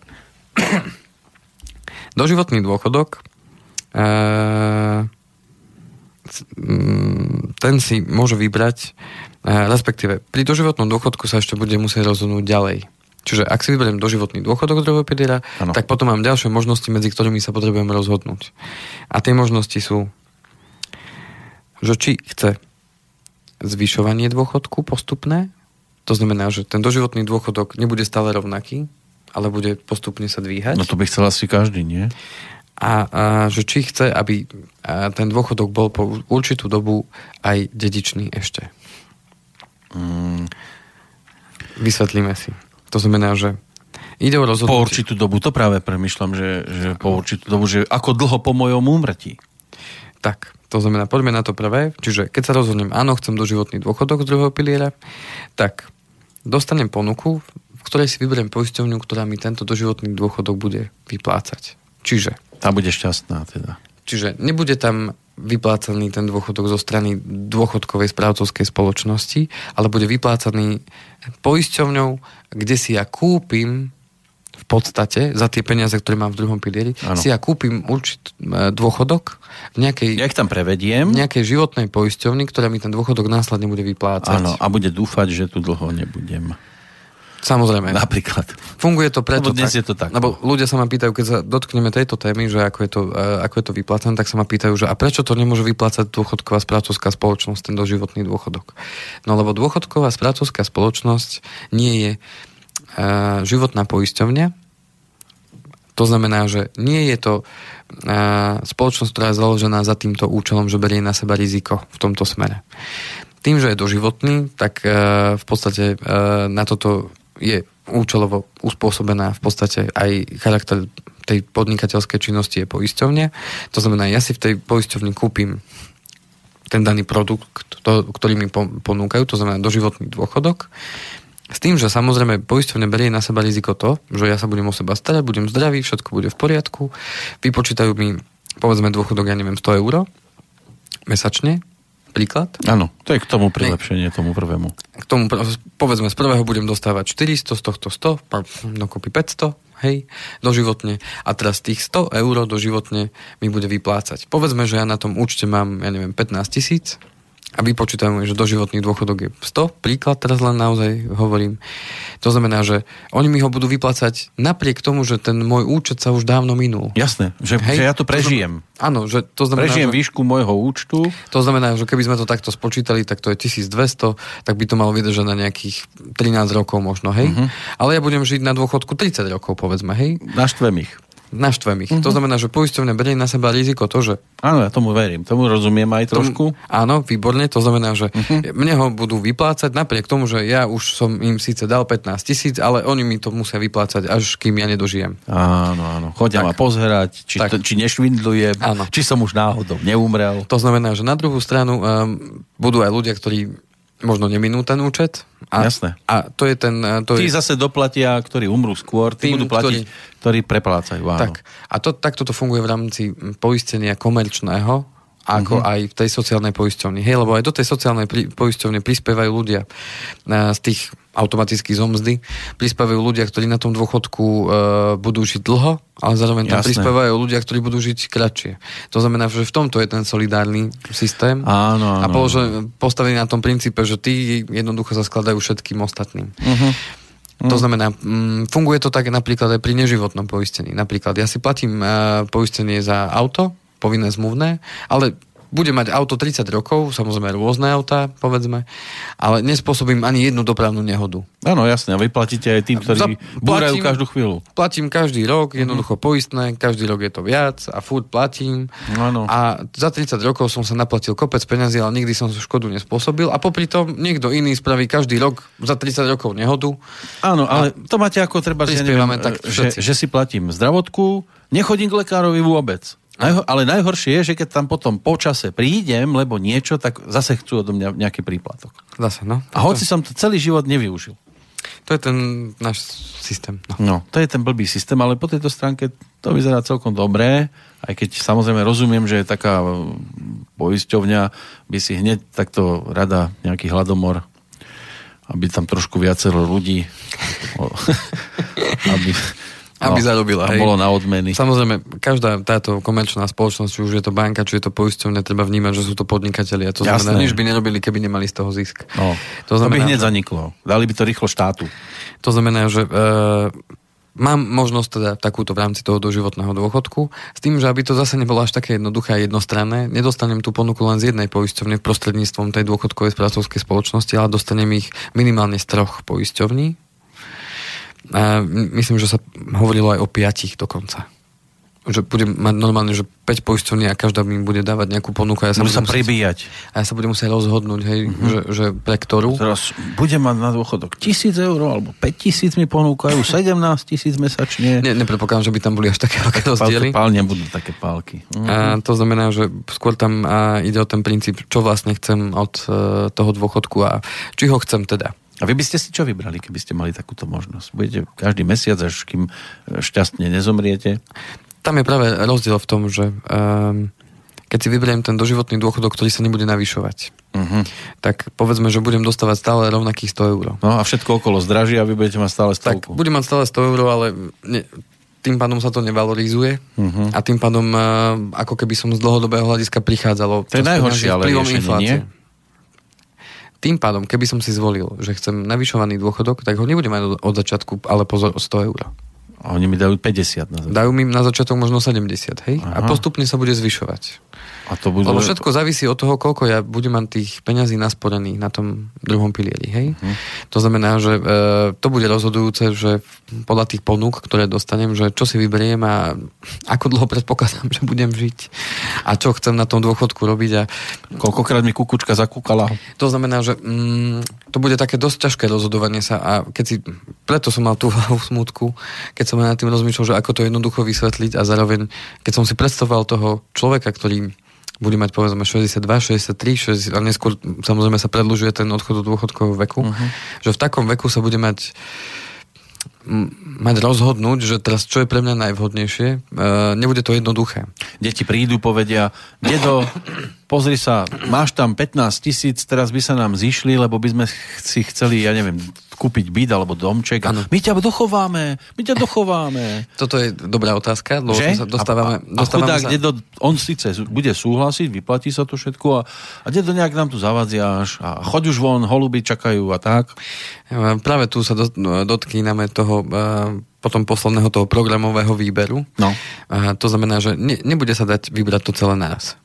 doživotný dôchodok e, ten si môže vybrať, e, respektíve pri doživotnom dôchodku sa ešte bude musieť rozhodnúť ďalej. Čiže ak si vyberiem doživotný dôchodok druhého piliera, ano. tak potom mám ďalšie možnosti, medzi ktorými sa potrebujem rozhodnúť. A tie možnosti sú, že či chce zvyšovanie dôchodku postupné, to znamená, že ten doživotný dôchodok nebude stále rovnaký, ale bude postupne sa dvíhať. No to by chcel asi každý, nie? A, a že či chce, aby ten dôchodok bol po určitú dobu aj dedičný ešte. Mm. Vysvetlíme si. To znamená, že ide o rozhodnutie. Po určitú dobu, to práve premyšľam, že, že po určitú dobu, že ako dlho po mojom úmrtí. Tak, to znamená, poďme na to prvé. Čiže keď sa rozhodnem, áno, chcem doživotný dôchodok z druhého piliera, tak dostanem ponuku, v ktorej si vyberiem poisťovňu, ktorá mi tento doživotný dôchodok bude vyplácať. Čiže... Tá bude šťastná teda. Čiže nebude tam vyplácaný ten dôchodok zo strany dôchodkovej správcovskej spoločnosti, ale bude vyplácaný poisťovňou, kde si ja kúpim v podstate za tie peniaze, ktoré mám v druhom pilieri, ano. si ja kúpim určit e, dôchodok v nejakej, ja ich tam prevediem. nejakej životnej poisťovni, ktorá mi ten dôchodok následne bude vyplácať. Áno, a bude dúfať, že tu dlho nebudem. Samozrejme. Napríklad. Funguje to preto lebo dnes tak, je to tak. Lebo ľudia sa ma pýtajú, keď sa dotkneme tejto témy, že ako je to, uh, ako je to vyplácané, tak sa ma pýtajú, že a prečo to nemôže vyplácať dôchodková správcovská spoločnosť, ten doživotný dôchodok? No lebo dôchodková správcovská spoločnosť nie je uh, životná poisťovňa, to znamená, že nie je to uh, spoločnosť, ktorá je založená za týmto účelom, že berie na seba riziko v tomto smere. Tým, že je doživotný, tak v podstate na toto je účelovo uspôsobená v podstate aj charakter tej podnikateľskej činnosti je poisťovne. To znamená, ja si v tej poisťovni kúpim ten daný produkt, to, ktorý mi ponúkajú, to znamená doživotný dôchodok. S tým, že samozrejme poisťovne berie na seba riziko to, že ja sa budem o seba starať, budem zdravý, všetko bude v poriadku, vypočítajú mi povedzme dôchodok, ja neviem, 100 eur mesačne, príklad? Áno, to je k tomu prilepšenie, tomu prvému. K tomu, povedzme, z prvého budem dostávať 400, z tohto 100, dokopy 500, hej, doživotne. A teraz tých 100 eur doživotne mi bude vyplácať. Povedzme, že ja na tom účte mám, ja neviem, 15 tisíc a vypočítajú, že doživotný dôchodok je 100, príklad teraz len naozaj hovorím. To znamená, že oni mi ho budú vyplácať napriek tomu, že ten môj účet sa už dávno minul. Jasné, že, Hej, že ja to prežijem. To, áno, že to znamená, Prežijem že, výšku môjho účtu. To znamená, že keby sme to takto spočítali, tak to je 1200, tak by to malo vydržať na nejakých 13 rokov možno, hej? Uh-huh. Ale ja budem žiť na dôchodku 30 rokov, povedzme, hej? Naštvem ich naštvem ich. Uh-huh. To znamená, že poisťovne berie na seba riziko to, že... Áno, ja tomu verím. Tomu rozumiem aj trošku. Tomu, áno, výborne. To znamená, že uh-huh. mne ho budú vyplácať napriek tomu, že ja už som im síce dal 15 tisíc, ale oni mi to musia vyplácať, až kým ja nedožijem. Áno, áno. Chodia ma pozerať, či, to, či nešvindlujem, áno. či som už náhodou neumrel. To znamená, že na druhú stranu um, budú aj ľudia, ktorí možno neminú ten účet. A, Jasné. A to je ten... To tí je... zase doplatia, ktorí umrú skôr, tí tým, budú platiť, ktorí, ktorí preplácajú. Áno. Tak. A to, takto to funguje v rámci poistenia komerčného, ako uh-huh. aj v tej sociálnej poisťovni. Hej, lebo aj do tej sociálnej pri, poisťovne prispievajú ľudia z tých automaticky zo mzdy, prispievajú ľudia, ktorí na tom dôchodku e, budú žiť dlho, ale zároveň tam Jasné. prispievajú ľudia, ktorí budú žiť kratšie. To znamená, že v tomto je ten solidárny systém áno, áno. a položen, postavený na tom princípe, že tí jednoducho sa skladajú všetkým ostatným. Uh-huh. To znamená, mm, funguje to tak napríklad aj pri neživotnom poistení. Napríklad ja si platím e, poistenie za auto, povinné zmluvné, ale bude mať auto 30 rokov, samozrejme rôzne autá, povedzme, ale nespôsobím ani jednu dopravnú nehodu. Áno, jasne, a vy platíte aj tým, ktorí Za, búrajú každú chvíľu. Platím každý rok, jednoducho mm. poistné, každý rok je to viac a furt platím. Áno. A za 30 rokov som sa naplatil kopec peniazy, ale nikdy som škodu nespôsobil a popri tom niekto iný spraví každý rok za 30 rokov nehodu. Áno, ale to máte ako treba, že, neviem, tak že, že si platím zdravotku, nechodím k lekárovi vôbec. Najho- ale najhoršie je, že keď tam potom počase prídem, lebo niečo, tak zase chcú odo mňa nejaký príplatok. Zase, no. A hoci som to celý život nevyužil. To je ten náš systém. No. no, to je ten blbý systém, ale po tejto stránke to vyzerá celkom dobré, aj keď samozrejme rozumiem, že taká poisťovňa by si hneď takto rada nejaký hladomor aby tam trošku viacero ľudí aby aby no, zarobila. Hej. bolo na odmeny. Samozrejme, každá táto komerčná spoločnosť, či už je to banka, či je to poisťovne, treba vnímať, že sú to podnikatelia. To znamená, nič by nerobili, keby nemali z toho zisk. No. To, znamená, to by hneď zaniklo. Dali by to rýchlo štátu. To znamená, že e, Mám možnosť teda takúto v rámci toho doživotného dôchodku, s tým, že aby to zase nebolo až také jednoduché a jednostranné, nedostanem tú ponuku len z jednej poisťovne prostredníctvom tej dôchodkovej spracovskej spoločnosti, ale dostanem ich minimálne z troch poisťovní, a myslím, že sa hovorilo aj o piatich dokonca. Že budem mať normálne, že 5 poisťovní a každá mi bude dávať nejakú ponuku. Ja sa Môže sa pribíjať. A ja sa budem musieť rozhodnúť, hej, mm-hmm. že, že pre ktorú. Teraz budem mať na dôchodok 1000 eur, alebo 5000 mi ponúkajú, 17 tisíc mesačne. Ne, nepredpokladám, že by tam boli až také veľké rozdiely. Pálne budú také pálky. Mm-hmm. A to znamená, že skôr tam a ide o ten princíp, čo vlastne chcem od uh, toho dôchodku a či ho chcem teda. A vy by ste si čo vybrali, keby ste mali takúto možnosť? Budete každý mesiac, až kým e, šťastne nezomriete? Tam je práve rozdiel v tom, že um, keď si vyberiem ten doživotný dôchodok, ktorý sa nebude navyšovať, uh-huh. tak povedzme, že budem dostávať stále rovnakých 100 eur. No a všetko okolo zdraží a vy budete mať stále stovku. Tak budem mať stále 100 eur, ale ne, tým pádom sa to nevalorizuje uh-huh. a tým pádom uh, ako keby som z dlhodobého hľadiska prichádzalo. To je najhoršie, ale riešenie, nie? Tým pádom, keby som si zvolil, že chcem navyšovaný dôchodok, tak ho nebudem mať od začiatku, ale pozor, o 100 eur. A oni mi dajú 50 na začiatok. Dajú mi na začiatok možno 70, hej? Aha. A postupne sa bude zvyšovať. A to budú... Lebo všetko závisí od toho, koľko ja budem mať tých peňazí nasporených na tom druhom pilieri. Hej? Uh-huh. To znamená, že e, to bude rozhodujúce, že podľa tých ponúk, ktoré dostanem, že čo si vyberiem a ako dlho predpokladám, že budem žiť a čo chcem na tom dôchodku robiť. A... Koľkokrát mi kukučka zakúkala. To znamená, že mm, to bude také dosť ťažké rozhodovanie sa a keď si, preto som mal tú hlavu smutku, keď som nad tým rozmýšľal, že ako to jednoducho vysvetliť a zároveň, keď som si predstavoval toho človeka, ktorý bude mať povedzme 62, 63, 60, a neskôr samozrejme sa predlžuje ten odchod do dôchodkového veku, uh-huh. že v takom veku sa bude mať mať rozhodnúť, že teraz čo je pre mňa najvhodnejšie, e, nebude to jednoduché. Deti prídu, povedia, dedo, pozri sa, máš tam 15 tisíc, teraz by sa nám zišli, lebo by sme si chceli, ja neviem, kúpiť byt alebo domček. Ano. My ťa dochováme, my ťa dochováme. Toto je dobrá otázka, lebo sa dostávame, a, a, dostávame chudák, sa... dedo, on síce bude súhlasiť, vyplatí sa to všetko a, a dedo nejak nám tu zavadziaš a choď už von, holuby čakajú a tak. Práve tu sa dotkíname toho potom posledného toho programového výberu. No. A to znamená, že ne, nebude sa dať vybrať to celé naraz.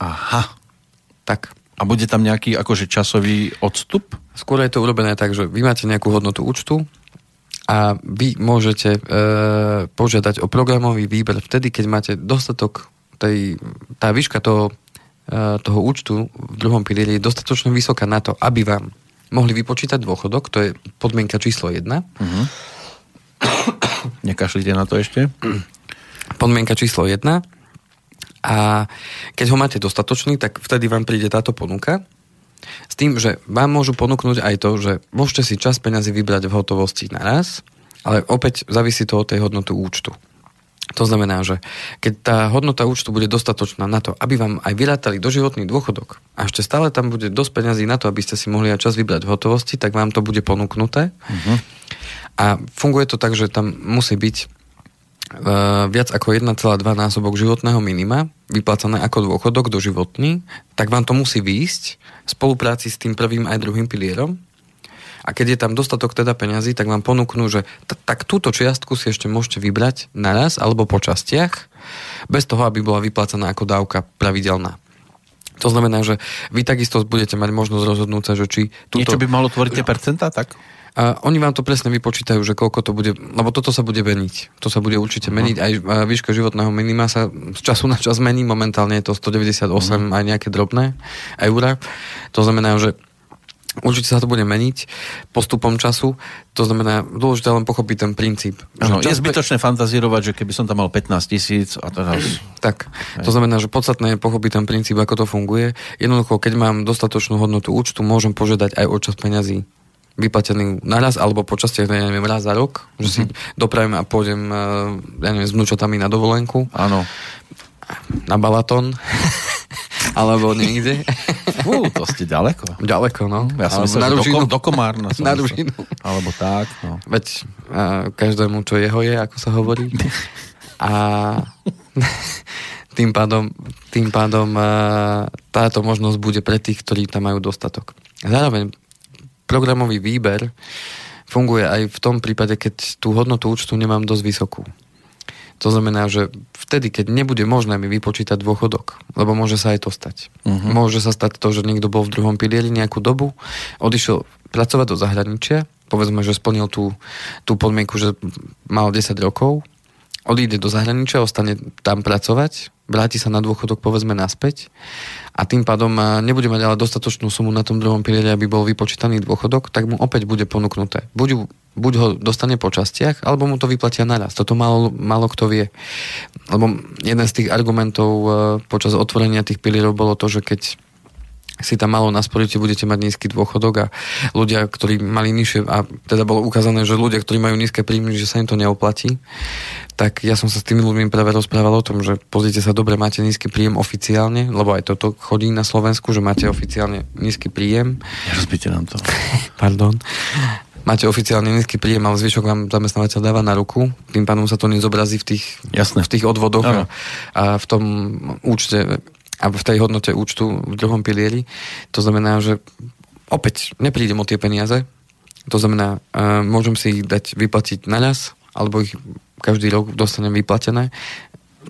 Aha. Tak. A bude tam nejaký akože časový odstup? Skôr je to urobené tak, že vy máte nejakú hodnotu účtu a vy môžete e, požiadať o programový výber vtedy, keď máte dostatok tej, tá výška toho, e, toho účtu v druhom pilieri je dostatočne vysoká na to, aby vám mohli vypočítať dôchodok, to je podmienka číslo 1. Uh-huh. Nekašlite na to ešte? Podmienka číslo 1 a keď ho máte dostatočný, tak vtedy vám príde táto ponuka S tým, že vám môžu ponúknuť aj to, že môžete si čas peňazí vybrať v hotovosti naraz, ale opäť závisí to od tej hodnoty účtu. To znamená, že keď tá hodnota účtu bude dostatočná na to, aby vám aj vyrátali doživotný dôchodok a ešte stále tam bude dosť peňazí na to, aby ste si mohli aj čas vybrať v hotovosti, tak vám to bude ponúknuté. Uh-huh. A funguje to tak, že tam musí byť viac ako 1,2 násobok životného minima vyplácané ako dôchodok doživotný, tak vám to musí výjsť v spolupráci s tým prvým aj druhým pilierom a keď je tam dostatok teda peňazí, tak vám ponúknú, že t- tak túto čiastku si ešte môžete vybrať naraz alebo po častiach, bez toho, aby bola vyplácaná ako dávka pravidelná. To znamená, že vy takisto budete mať možnosť rozhodnúť sa, že či... Túto... Niečo by malo tvoriť tie percentá, tak? A oni vám to presne vypočítajú, že koľko to bude, lebo toto sa bude meniť. To sa bude určite meniť. Aj výška životného minima sa z času na čas mení. Momentálne je to 198 uh-huh. Mhm. aj nejaké drobné eurá. To znamená, že Určite sa to bude meniť postupom času. To znamená, dôležité len pochopiť ten princíp. Ano, je zbytočné fantazírovať, že keby som tam mal 15 tisíc a teraz... Tak, to znamená, že podstatné je pochopiť ten princíp, ako to funguje. Jednoducho, keď mám dostatočnú hodnotu účtu, môžem požiadať aj o čas peňazí vyplatený naraz, alebo počas ja neviem, raz za rok, že mm-hmm. si mhm. dopravím a pôjdem, eh, ja neviem, s vnúčatami na dovolenku. Áno. Na Balaton. alebo niekde. Fú, to ste ďaleko. Ďaleko, no. Ja som myslel, na ružinu. Do, do Komárna. Na ružinu. Alebo tak, no. Veď a, každému, čo jeho je, ako sa hovorí. A tým pádom, tým pádom a, táto možnosť bude pre tých, ktorí tam majú dostatok. Zároveň programový výber funguje aj v tom prípade, keď tú hodnotu účtu nemám dosť vysokú. To znamená, že vtedy, keď nebude možné mi vypočítať dôchodok, lebo môže sa aj to stať. Uh-huh. Môže sa stať to, že niekto bol v druhom pilieri nejakú dobu, odišiel pracovať do zahraničia, povedzme, že splnil tú, tú podmienku, že mal 10 rokov, odíde do zahraničia, ostane tam pracovať, vráti sa na dôchodok povedzme naspäť a tým pádom nebude mať ale dostatočnú sumu na tom druhom pilieri, aby bol vypočítaný dôchodok, tak mu opäť bude ponúknuté. Buď, buď ho dostane po častiach, alebo mu to vyplatia naraz. Toto malo, malo kto vie. Lebo jeden z tých argumentov e, počas otvorenia tých pilierov bolo to, že keď si tam malo nasporiť, budete mať nízky dôchodok a ľudia, ktorí mali nižšie, a teda bolo ukázané, že ľudia, ktorí majú nízke príjmy, že sa im to neoplatí, tak ja som sa s tými ľuďmi práve rozprával o tom, že pozrite sa, dobre, máte nízky príjem oficiálne, lebo aj toto chodí na Slovensku, že máte oficiálne nízky príjem. Nerozbite nám to. Pardon. Máte oficiálne nízky príjem, ale zvyšok vám zamestnávateľ dáva na ruku, tým pádom sa to nezobrazí v tých, Jasne. v tých odvodoch a, a v tom účte a v tej hodnote účtu v druhom pilieri. To znamená, že opäť neprídem o tie peniaze. To znamená, uh, môžem si ich dať vyplatiť na nás, alebo ich každý rok dostanem vyplatené.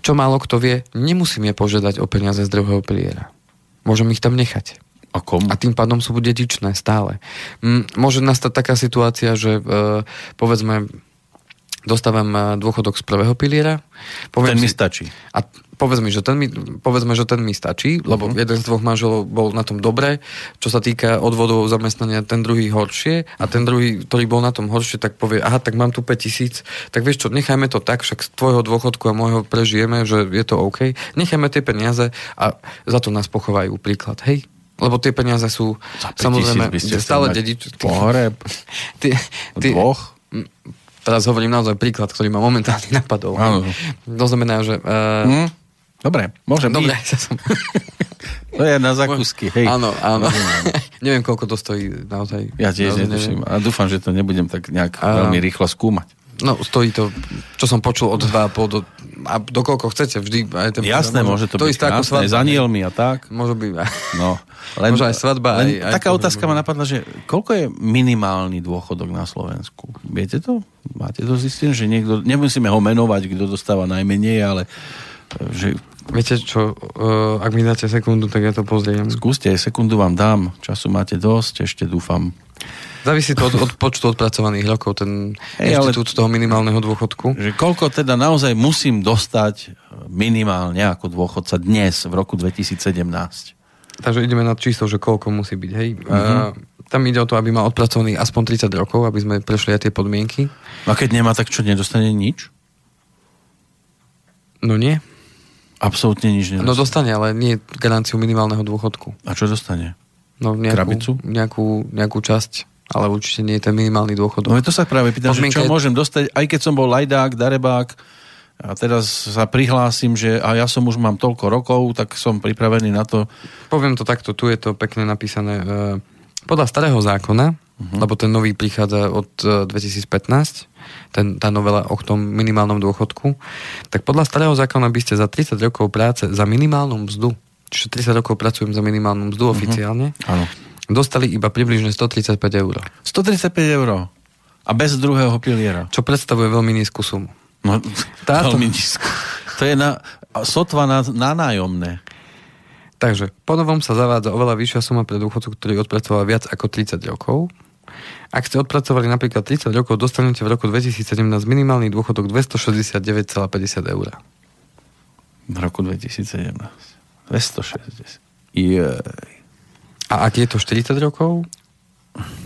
Čo málo kto vie, nemusím je požiadať o peniaze z druhého piliera. Môžem ich tam nechať. A, kom? a tým pádom sú dedičné stále. M- môže nastať taká situácia, že e, povedzme dostávam eh, dôchodok z prvého piliera. Poviem ten mi stačí. A povedz mi, že ten mi, povedzme, že ten mi stačí, lebo uh-huh. jeden z dvoch manželov bol na tom dobre, čo sa týka odvodov zamestnania, ten druhý horšie a ten druhý, ktorý bol na tom horšie, tak povie, aha, tak mám tu 5 tisíc, tak vieš čo, nechajme to tak, však z tvojho dôchodku a môjho prežijeme, že je to OK, nechajme tie peniaze a za to nás pochovajú príklad, hej? Lebo tie peniaze sú samozrejme stále dedič... Pohreb. Dvoch teraz hovorím naozaj príklad, ktorý ma momentálne napadol. Áno. To znamená, že... Uh... Mm. Dobre, môžem Dobre, ja som... To je na zakusky, hej. Áno, áno. neviem, koľko to stojí naozaj. Ja tiež netuším. A dúfam, že to nebudem tak nejak a... veľmi rýchlo skúmať. No, stojí to, čo som počul, od 2,5 do, a do koľko chcete, vždy. Aj ten Jasné, môže to, to byť krásne, svadba, s anielmi a tak. Môže byť. No, len, môže aj svadba. Len aj, taká aj otázka ma napadla, že koľko je minimálny dôchodok na Slovensku? Viete to? Máte to zistené, že niekto, nemusíme ho menovať, kto dostáva najmenej, ale že Viete čo, uh, ak mi dáte sekundu, tak ja to pozriem. Skúste, sekundu vám dám, času máte dosť, ešte dúfam. Závisí to od, od počtu odpracovaných rokov, ten hey, inštitút ale, toho minimálneho dôchodku. Že koľko teda naozaj musím dostať minimálne ako dôchodca dnes, v roku 2017? Takže ideme na číslo, že koľko musí byť. Hej. Uh-huh. Uh, tam ide o to, aby mal odpracovaných aspoň 30 rokov, aby sme prešli aj tie podmienky. A keď nemá, tak čo, nedostane nič? No nie. Absolútne nič nedostane. No dostane, ale nie garanciu minimálneho dôchodku. A čo dostane? No nejakú, krabicu? Nejakú, nejakú časť ale určite nie je ten minimálny dôchodok. No to sa práve pýtam, že čo môžem dostať, aj keď som bol lajdák, darebák, a teraz sa prihlásim, že a ja som už mám toľko rokov, tak som pripravený na to. Poviem to takto, tu je to pekne napísané. E, podľa starého zákona, uh-huh. lebo ten nový prichádza od 2015, e, ten, tá novela o tom minimálnom dôchodku, tak podľa starého zákona by ste za 30 rokov práce za minimálnu mzdu, čiže 30 rokov pracujem za minimálnu mzdu uh-huh. oficiálne, Áno dostali iba približne 135 eur. 135 eur? A bez druhého piliera? Čo predstavuje veľmi nízku sumu. No, Táto... veľmi nízku. To je na, sotva na, na nájomné. Takže, ponovom sa zavádza oveľa vyššia suma pre dôchodcu, ktorý odpracoval viac ako 30 rokov. Ak ste odpracovali napríklad 30 rokov, dostanete v roku 2017 minimálny dôchodok 269,50 eur. V roku 2017. 260. Jej. A ak je to 40 rokov,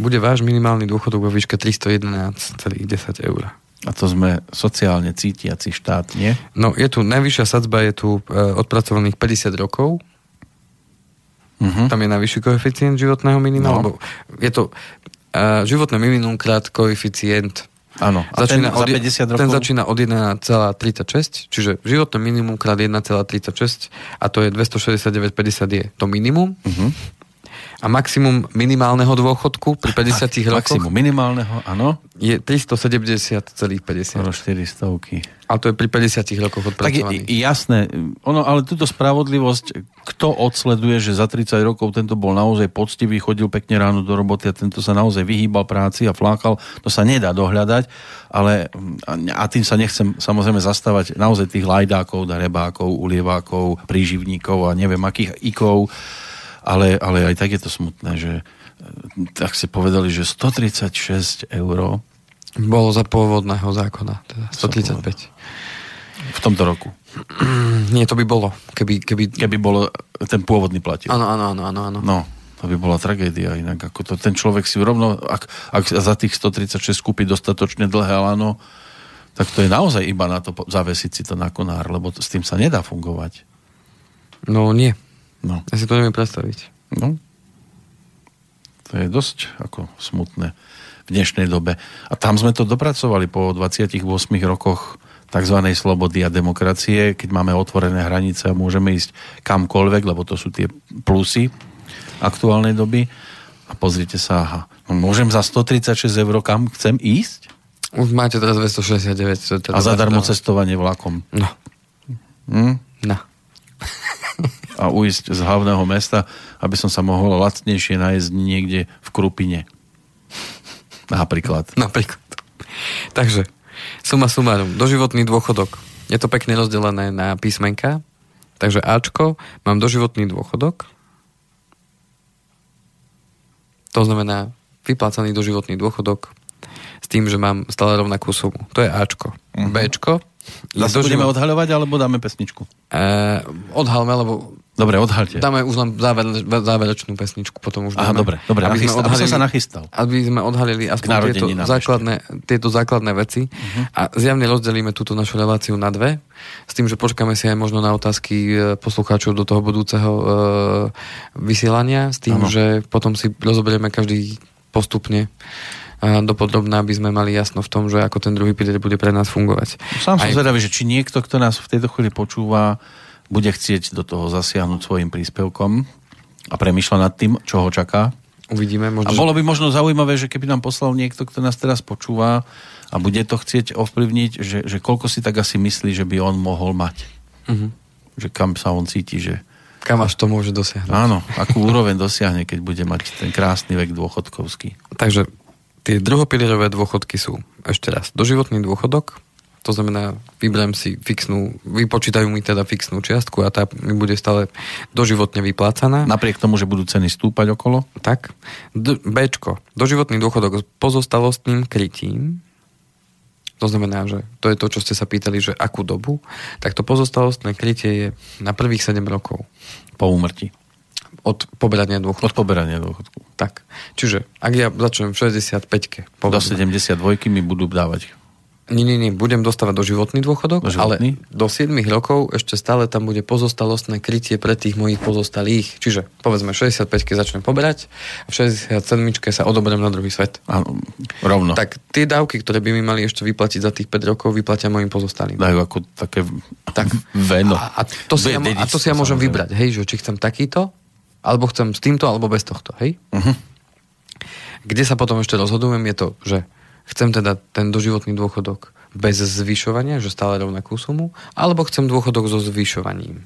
bude váš minimálny dôchodok vo výške 311,10 eur. A to sme sociálne cítiaci štát, nie? No, je tu, najvyššia sadzba je tu e, odpracovaných 50 rokov. Uh-huh. Tam je najvyšší koeficient životného minima, no. lebo je to životné minimum krát koeficient Áno, a začína ten, od, za 50 rokov? Ten začína od 1,36, čiže životné minimum krát 1,36 a to je 269,50 je to minimum. Uh-huh. A maximum minimálneho dôchodku pri 50 rokoch? Maximum minimálneho, áno. Je 370,50. 400. A to je pri 50 rokoch odpracovaných. Tak je, jasné. Ono, ale túto spravodlivosť, kto odsleduje, že za 30 rokov tento bol naozaj poctivý, chodil pekne ráno do roboty a tento sa naozaj vyhýbal práci a flákal, to sa nedá dohľadať, ale a tým sa nechcem samozrejme zastávať naozaj tých lajdákov, darebákov, ulievákov, príživníkov a neviem akých ikov, ale, ale aj tak je to smutné, že e, tak si povedali, že 136 eur bolo za pôvodného zákona, teda 135. V tomto roku. Nie, to by bolo, keby... Keby, keby bolo ten pôvodný platil. Áno, áno, áno, áno. No, to by bola tragédia inak. Ako to, ten človek si rovno, ak, ak za tých 136 kúpi dostatočne dlhé lano, tak to je naozaj iba na to zavesiť si to na konár, lebo to, s tým sa nedá fungovať. No nie. No. Ja si to neviem predstaviť. No. To je dosť ako smutné v dnešnej dobe. A tam sme to dopracovali po 28 rokoch tzv. slobody a demokracie, keď máme otvorené hranice a môžeme ísť kamkoľvek, lebo to sú tie plusy aktuálnej doby. A pozrite sa, aha, no môžem za 136 eur kam chcem ísť? Už máte teraz 269. Teda a zadarmo cestovanie vlakom. No. Hm? No a ujsť z hlavného mesta, aby som sa mohol lacnejšie nájsť niekde v Krupine. Napríklad. Napríklad. Takže, suma sumarum, doživotný dôchodok. Je to pekne rozdelené na písmenka. Takže Ačko, mám doživotný dôchodok. To znamená vyplácaný doživotný dôchodok s tým, že mám stále rovnakú sumu. To je Ačko. Uh-huh. Bčko. Zase budeme odhaľovať, alebo dáme pesničku? Uh, odhalme, lebo Dobre, odhalte. Dáme už len záver, záverečnú pesničku, potom už Aha, dáme. dobre, dobre, aby, sme odhalili, aby som sa nachystal. Aby sme odhalili aspoň tieto základné, tieto základné veci uh-huh. a zjavne rozdelíme túto našu reláciu na dve, s tým, že počkáme si aj možno na otázky e, poslucháčov do toho budúceho uh, vysielania, s tým, ano. že potom si rozoberieme každý postupne dopodrobná, aby sme mali jasno v tom, že ako ten druhý pilier bude pre nás fungovať. Sám som zvedavý, že či niekto, kto nás v tejto chvíli počúva, bude chcieť do toho zasiahnuť svojim príspevkom a premyšľa nad tým, čo ho čaká. Uvidíme. Možno, a bolo by možno zaujímavé, že keby nám poslal niekto, kto nás teraz počúva a bude to chcieť ovplyvniť, že, že koľko si tak asi myslí, že by on mohol mať. Uh-huh. Že kam sa on cíti, že... Kam až to môže dosiahnuť. Áno, akú úroveň dosiahne, keď bude mať ten krásny vek dôchodkovský. Takže tie druhopilierové dôchodky sú ešte raz doživotný dôchodok, to znamená, vyberiem si fixnú, vypočítajú mi teda fixnú čiastku a tá mi bude stále doživotne vyplácaná. Napriek tomu, že budú ceny stúpať okolo? Tak. D- Bčko. Doživotný dôchodok s pozostalostným krytím. To znamená, že to je to, čo ste sa pýtali, že akú dobu. Tak to pozostalostné krytie je na prvých 7 rokov. Po úmrti. Od poberania dôchodku. Od poberania dôchodku. Tak. Čiže, ak ja začnem v 65-ke. Do 72 mi budú dávať Nie, nie, nie, budem dostávať doživotný dôchodok, do ale do 7 rokov ešte stále tam bude pozostalostné krytie pre tých mojich pozostalých. Čiže povedzme 65 keď začnem poberať a v 67 sa odoberiem na druhý svet. Áno, rovno. Tak tie dávky, ktoré by mi mali ešte vyplatiť za tých 5 rokov, vyplatia mojim pozostalým. Dajú ako také tak, veno. A, a, to si ja, a to si ja môžem vybrať, hej, že či chcem takýto, alebo chcem s týmto, alebo bez tohto, hej? Uh-huh. Kde sa potom ešte rozhodujem je to, že chcem teda ten doživotný dôchodok bez zvyšovania, že stále rovnakú sumu, alebo chcem dôchodok so zvyšovaním.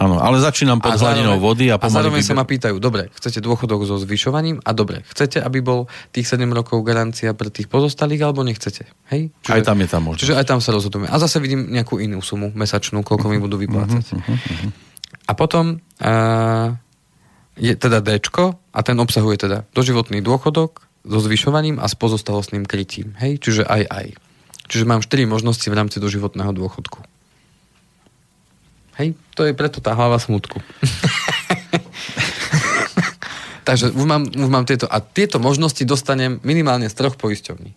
Áno, ale začínam pod hladinou vody a pomaly... A zároveň vyber... sa ma pýtajú, dobre, chcete dôchodok so zvyšovaním a dobre, chcete, aby bol tých 7 rokov garancia pre tých pozostalých, alebo nechcete? Hej? Čiže, aj tam je tam možnosť. Čiže aj tam sa rozhodujeme. A zase vidím nejakú inú sumu mesačnú, koľko uh-huh, mi budú vyplácať. Uh-huh, uh-huh. A potom uh, je teda D a ten obsahuje teda doživotný dôchodok, so zvyšovaním a s pozostalostným krytím. Hej? Čiže aj aj. Čiže mám 4 možnosti v rámci doživotného dôchodku. Hej? To je preto tá hlava smutku. Takže už mám, už mám tieto. A tieto možnosti dostanem minimálne z troch poisťovní.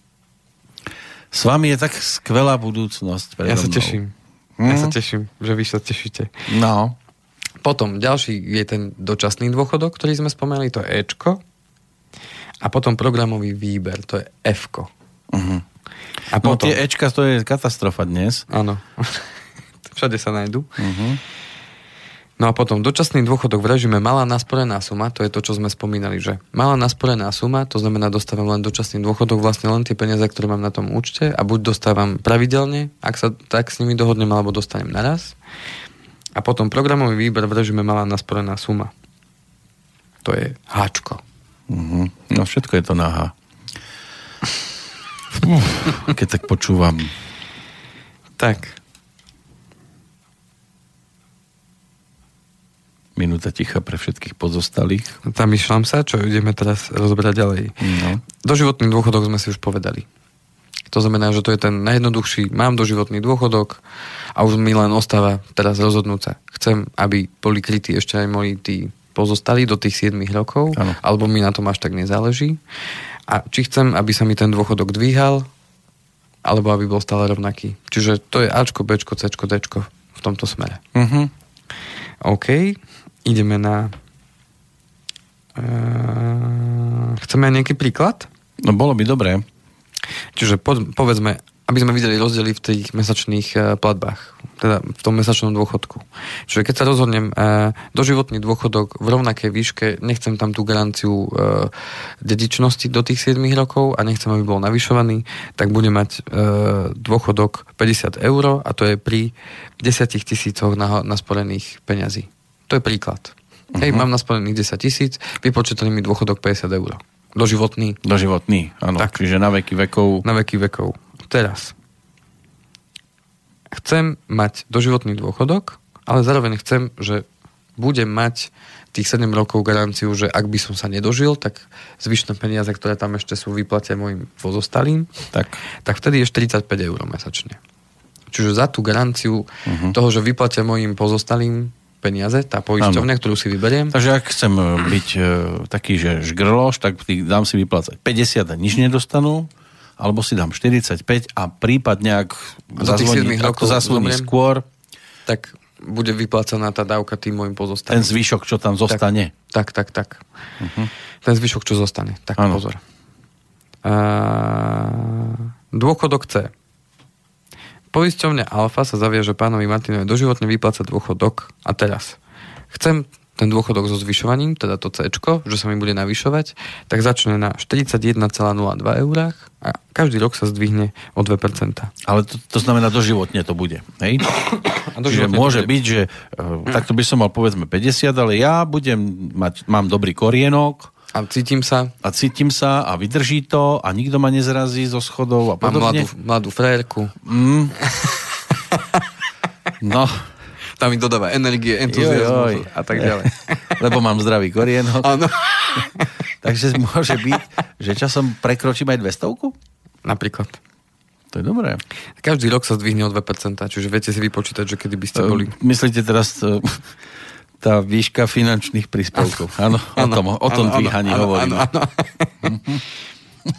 S vami je tak skvelá budúcnosť. Ja sa mnou. teším. Hmm? Ja sa hm? teším, že vy sa tešíte. No. Potom ďalší je ten dočasný dôchodok, ktorý sme spomenuli, to je Ečko. A potom programový výber, to je f uh-huh. A no, potom... Tie Ečka, to je katastrofa dnes. Áno. Všade sa nájdu. Uh-huh. No a potom dočasný dôchodok v režime malá nasporená suma, to je to, čo sme spomínali, že malá nasporená suma, to znamená dostávam len dočasný dôchodok, vlastne len tie peniaze, ktoré mám na tom účte a buď dostávam pravidelne, ak sa tak s nimi dohodnem, alebo dostanem naraz. A potom programový výber v režime malá nasporená suma. To je háčko. Uh-huh. No všetko je to náha. Keď tak počúvam. Tak. Minúta ticha pre všetkých pozostalých. Zamýšľam sa, čo ideme teraz rozbrať ďalej. No. Doživotný dôchodok sme si už povedali. To znamená, že to je ten najjednoduchší, mám doživotný dôchodok a už mi len ostáva teraz rozhodnúť sa. Chcem, aby boli krytí ešte aj moji tí pozostali do tých 7 rokov, ano. alebo mi na tom až tak nezáleží. A či chcem, aby sa mi ten dôchodok dvíhal, alebo aby bol stále rovnaký. Čiže to je Ačko, Bčko, Cčko, Dčko v tomto smere. Uh-huh. OK, ideme na... Uh, chceme nejaký príklad? No bolo by dobré. Čiže po, povedzme, aby sme videli rozdiely v tých mesačných uh, platbách, teda v tom mesačnom dôchodku. Čiže keď sa rozhodnem uh, doživotný dôchodok v rovnakej výške, nechcem tam tú garanciu uh, dedičnosti do tých 7 rokov a nechcem, aby bol navyšovaný, tak budem mať dôchodok 50 eur a to je pri 10 tisícoch na, nasporených peňazí. To je príklad. Uh-huh. Hej, mám nasporených 10 tisíc, vypočítali mi dôchodok 50 eur. Doživotný. Doživotný, áno. Tak. Čiže na veky vekov. Na veky vekov. Teraz. Chcem mať doživotný dôchodok, ale zároveň chcem, že budem mať tých 7 rokov garanciu, že ak by som sa nedožil, tak zvyšné peniaze, ktoré tam ešte sú, vyplatia mojim pozostalým, tak, tak vtedy je 45 eur mesačne. Čiže za tú garanciu uh-huh. toho, že vyplatia mojim pozostalým peniaze, tá poisťovňa, ktorú si vyberiem. Takže ak chcem e, byť uh, taký, že žgrloš, tak dám si vyplácať 50 a nič nedostanú, alebo si dám 45 a prípadne, ak zazvoní, rokov zazvoní skôr, tak bude vyplácaná tá dávka tým môjim pozostalým. Ten zvyšok, čo tam zostane. Tak, tak, tak. tak. Uh-huh. Ten zvyšok, čo zostane. Tak ano. pozor. Uh, dôchodok C. Poisťovňa Alfa sa zaviaže pánovi Martinovi doživotne vyplácať dôchodok a teraz chcem ten dôchodok so zvyšovaním, teda to C, že sa mi bude navyšovať, tak začne na 41,02 eur a každý rok sa zdvihne o 2%. Ale to, to znamená doživotne to bude, hej? A Čiže môže byť, že uh, takto by som mal povedzme 50, ale ja budem mať, mám dobrý korienok, a cítim sa. A cítim sa a vydrží to a nikto ma nezrazí zo schodov a podobne. Mám mladú, mladú frérku. Mm. no. Tam mi dodáva energie, entuziasmus a tak ďalej. Lebo mám zdravý korienok. Áno. Takže môže byť, že časom prekročím aj 200? Napríklad. To je dobré. Každý rok sa zdvihne o 2%, čiže viete si vypočítať, že kedy by ste boli... Myslíte teraz tá výška finančných príspevkov. Áno, o tom, o tom dvíhaní hovorím. Áno, áno.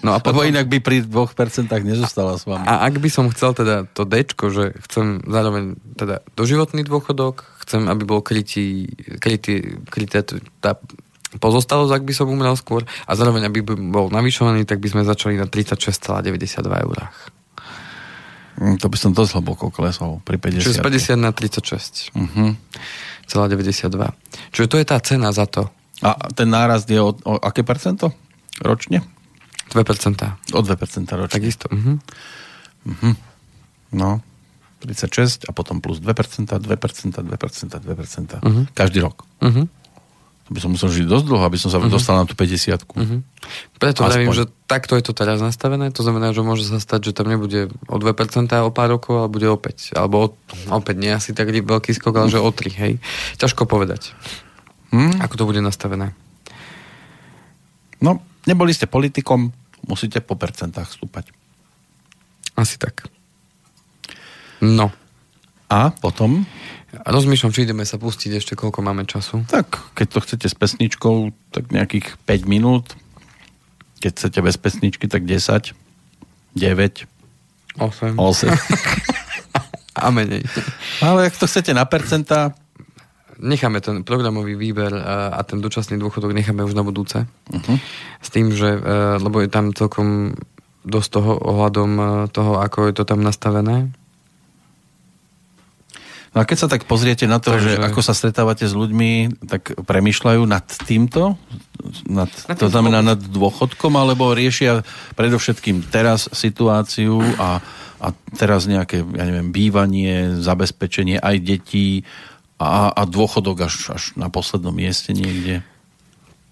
No a potom... Lebo inak by pri 2% nezostala s vami. A ak by som chcel teda to D, že chcem zároveň teda doživotný dôchodok, chcem, aby bol krytý, krytý, krytý tá pozostalosť, ak by som umrel skôr, a zároveň, aby by bol navyšovaný, tak by sme začali na 36,92 eurách. Mm, to by som dosť hlboko klesol pri 50. Čiže z 50 na 36. Uh-huh. Celá 92. Čiže to je tá cena za to. A ten nárast je o, o aké percento ročne? 2%. O 2% ročne. Takisto. Uh-huh. Uh-huh. No, 36 a potom plus 2%, 2%, 2%, 2%, 2%. Uh-huh. Každý rok. Uh-huh. To by som musel žiť dosť dlho, aby som sa uh-huh. dostal na tú 50 uh-huh. Preto vravím, že takto je to teraz nastavené, to znamená, že môže sa stať, že tam nebude o 2% o pár rokov, ale bude o 5. Alebo o, opäť nie asi tak veľký skok, ale že o 3, hej. Ťažko povedať. Hmm? Ako to bude nastavené. No, neboli ste politikom, musíte po percentách stúpať. Asi tak. No. A potom? Rozmýšľam, či ideme sa pustiť ešte, koľko máme času. Tak, keď to chcete s pesničkou, tak nejakých 5 minút. Keď chcete bez pesničky, tak 10, 9, 8. 8. A menej. Ale ak to chcete na percenta... Necháme ten programový výber a ten dočasný dôchodok necháme už na budúce. Uh-huh. S tým, že, e, lebo je tam celkom dosť toho ohľadom e, toho, ako je to tam nastavené No a keď sa tak pozriete na to, Takže... že ako sa stretávate s ľuďmi, tak premyšľajú nad týmto? Nad, nad to znamená nad dôchodkom, alebo riešia predovšetkým teraz situáciu a, a teraz nejaké, ja neviem, bývanie, zabezpečenie aj detí a, a dôchodok až, až na poslednom mieste niekde?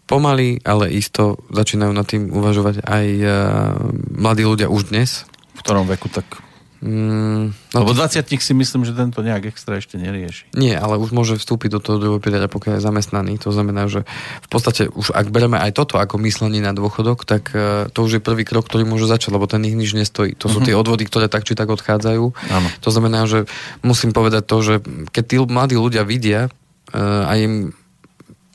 Pomaly, ale isto začínajú nad tým uvažovať aj uh, mladí ľudia už dnes. V ktorom veku tak Mm, no Lebo 20 si myslím, že tento nejak extra ešte nerieši. Nie, ale už môže vstúpiť do toho druhého piliera, pokiaľ je zamestnaný. To znamená, že v podstate už ak bereme aj toto ako myslenie na dôchodok, tak uh, to už je prvý krok, ktorý môže začať, lebo ten ich nič nestojí. To sú mm-hmm. tie odvody, ktoré tak či tak odchádzajú. Ano. To znamená, že musím povedať to, že keď tí mladí ľudia vidia uh, a im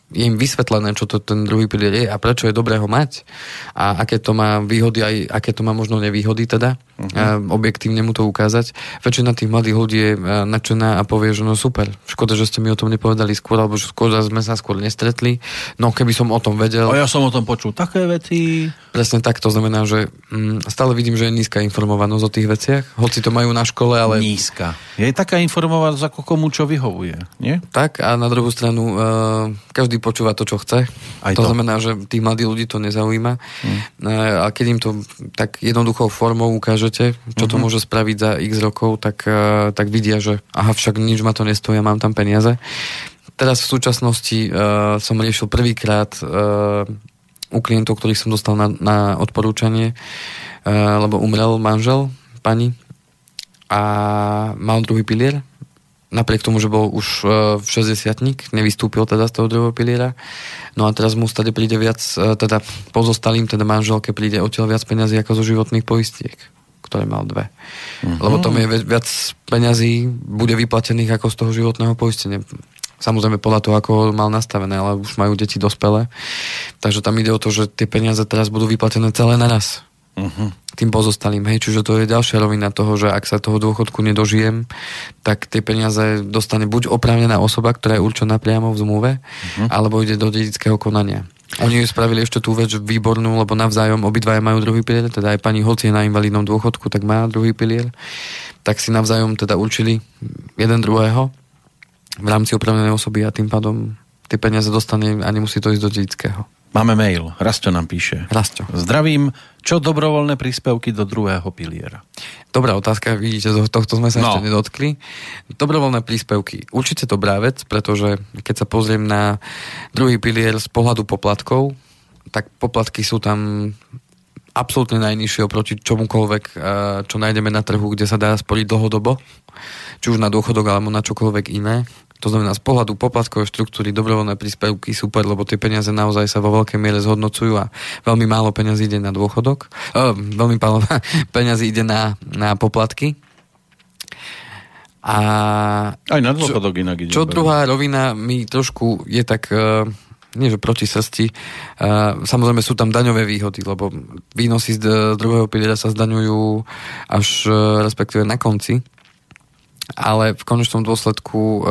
je im vysvetlené, čo to ten druhý pilier je a prečo je dobré ho mať a aké to má výhody, aj aké to má možno nevýhody teda, uh-huh. objektívne mu to ukázať. Väčšina tých mladých ľudí je nadšená a povie, že no super, škoda, že ste mi o tom nepovedali skôr, alebo že škoda, sme sa skôr nestretli. No keby som o tom vedel... A ja som o tom počul také veci. Presne tak, to znamená, že mm, stále vidím, že je nízka informovanosť o tých veciach, hoci to majú na škole, ale... Nízka. Je taká informovanosť, ako komu čo vyhovuje, nie? Tak a na druhú stranu uh, každý počúva to, čo chce. Aj to, to znamená, že tých mladých ľudí to nezaujíma. Mm. A keď im to tak jednoduchou formou ukážete, čo to mm-hmm. môže spraviť za x rokov, tak, e, tak vidia, že aha, však nič ma to nestojí, mám tam peniaze. Teraz v súčasnosti uh, som riešil prvýkrát uh, u klientov, ktorých som dostal na, na odporúčanie, uh, lebo umrel manžel pani a mal druhý pilier napriek tomu, že bol už v 60 nevystúpil teda z toho druhého piliera. No a teraz mu stade príde viac, e, teda pozostalým, teda manželke príde odtiaľ viac peniazy ako zo životných poistiek, ktoré mal dve. Uh-huh. Lebo tam je viac peňazí bude vyplatených ako z toho životného poistenia. Samozrejme podľa toho, ako mal nastavené, ale už majú deti dospelé. Takže tam ide o to, že tie peniaze teraz budú vyplatené celé naraz uh-huh. tým pozostalým. Hej, čiže to je ďalšia rovina toho, že ak sa toho dôchodku nedožijem, tak tie peniaze dostane buď oprávnená osoba, ktorá je určená priamo v zmluve, uh-huh. alebo ide do dedického konania. Oni spravili ešte tú vec výbornú, lebo navzájom obidvaja majú druhý pilier, teda aj pani Hoci je na invalidnom dôchodku, tak má druhý pilier. Tak si navzájom teda určili jeden druhého v rámci opravnenej osoby a tým pádom tie peniaze dostane a nemusí to ísť do dedického. Máme mail. Rasto nám píše. Rasto. Zdravím. Čo dobrovoľné príspevky do druhého piliera? Dobrá otázka. Vidíte, do tohto sme sa no. ešte nedotkli. Dobrovoľné príspevky. Určite dobrá vec, pretože keď sa pozriem na druhý pilier z pohľadu poplatkov, tak poplatky sú tam absolútne najnižšie oproti čomukoľvek, eh, čo nájdeme na trhu, kde sa dá sporiť dlhodobo, či už na dôchodok alebo na čokoľvek iné. To znamená, z pohľadu poplatkovej štruktúry dobrovoľné príspevky super, lebo tie peniaze naozaj sa vo veľkej miere zhodnocujú a veľmi málo peniazy ide na dôchodok. E, veľmi málo peniazy ide na, na poplatky. A Aj na dôchodok čo, inak ide. Čo druhá rovina mi trošku je tak... E, nie že proti srsti. Uh, samozrejme sú tam daňové výhody, lebo výnosy z druhého piliera sa zdaňujú až uh, respektíve na konci ale v konečnom dôsledku e,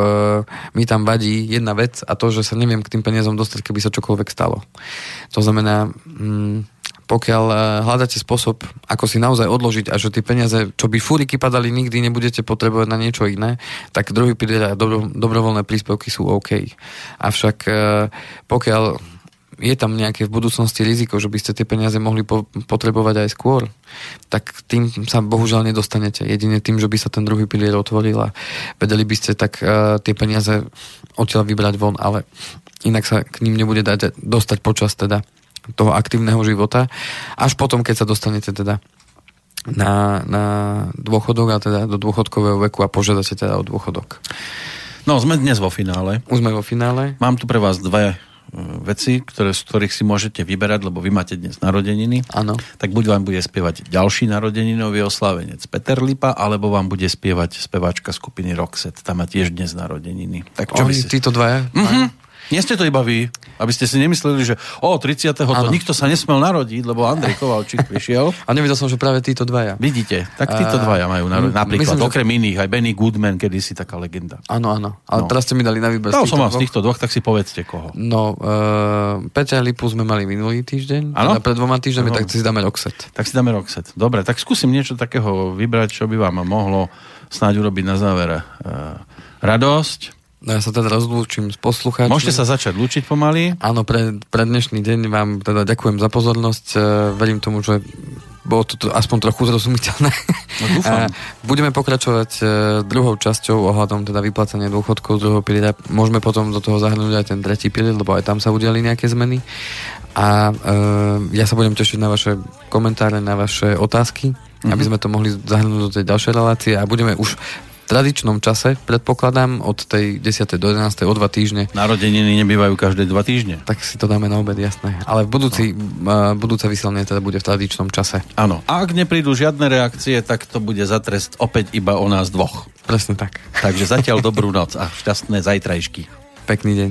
mi tam vadí jedna vec a to, že sa neviem k tým peniazom dostať, keby sa čokoľvek stalo. To znamená, mm, pokiaľ e, hľadáte spôsob, ako si naozaj odložiť a že tie peniaze, čo by fúriky padali, nikdy nebudete potrebovať na niečo iné, tak druhý pilier a dobro, dobrovoľné príspevky sú OK. Avšak e, pokiaľ je tam nejaké v budúcnosti riziko, že by ste tie peniaze mohli po- potrebovať aj skôr, tak tým sa bohužiaľ nedostanete. Jedine tým, že by sa ten druhý pilier otvoril a vedeli by ste tak uh, tie peniaze odtiaľ vybrať von, ale inak sa k ním nebude dať dostať počas teda toho aktívneho života, až potom, keď sa dostanete teda na, na dôchodok a teda do dôchodkového veku a požiadate teda o dôchodok. No, sme dnes vo finále. Už sme vo finále. Mám tu pre vás dve veci, ktoré, z ktorých si môžete vyberať, lebo vy máte dnes narodeniny. Áno. Tak buď vám bude spievať ďalší narodeninový oslavenec Peter Lipa, alebo vám bude spievať speváčka skupiny Roxette. Tam má tiež dnes narodeniny. Tak čo Oni, si... títo dvaja? Mm-hmm. Nie ste to iba vy, aby ste si nemysleli, že o, 30. to nikto sa nesmel narodiť, lebo Andrej Kovalčík prišiel. A nevidel som, že práve títo dvaja. Vidíte, tak títo dvaja majú narodiť. Napríklad, myslím, okrem že... iných, aj Benny Goodman, kedysi taká legenda. Áno, áno. Ale no. teraz ste mi dali na výber Dal som vám z týchto dvoch, tak si povedzte koho. No, uh, Peťa Lipu sme mali minulý týždeň. Áno? Teda pred dvoma týždňami, tak si dáme Roxet. Tak si dáme Roxet. Dobre, tak skúsim niečo takého vybrať, čo by vám mohlo snáď urobiť na závere uh, radosť. No ja sa teda rozlúčim s poslucháčmi. Môžete sa začať lúčiť pomaly. Áno, pre, pre dnešný deň vám teda ďakujem za pozornosť. E, verím tomu, že bolo to aspoň trochu zrozumiteľné. No, dúfam. Budeme pokračovať e, druhou časťou ohľadom teda vyplácania dôchodkov z druhého piliera. Môžeme potom do toho zahrnúť aj ten tretí pilier, lebo aj tam sa udiali nejaké zmeny. A e, ja sa budem tešiť na vaše komentáre, na vaše otázky, mm-hmm. aby sme to mohli zahrnúť do tej ďalšej relácie a budeme už tradičnom čase, predpokladám, od tej 10. do 11. o dva týždne. Narodeniny nebývajú každé dva týždne. Tak si to dáme na obed, jasné. Ale v budúci, no. uh, budúce vysielanie teda bude v tradičnom čase. Áno. A ak neprídu žiadne reakcie, tak to bude za trest opäť iba o nás dvoch. Presne tak. Takže zatiaľ dobrú noc a šťastné zajtrajšky. Pekný deň.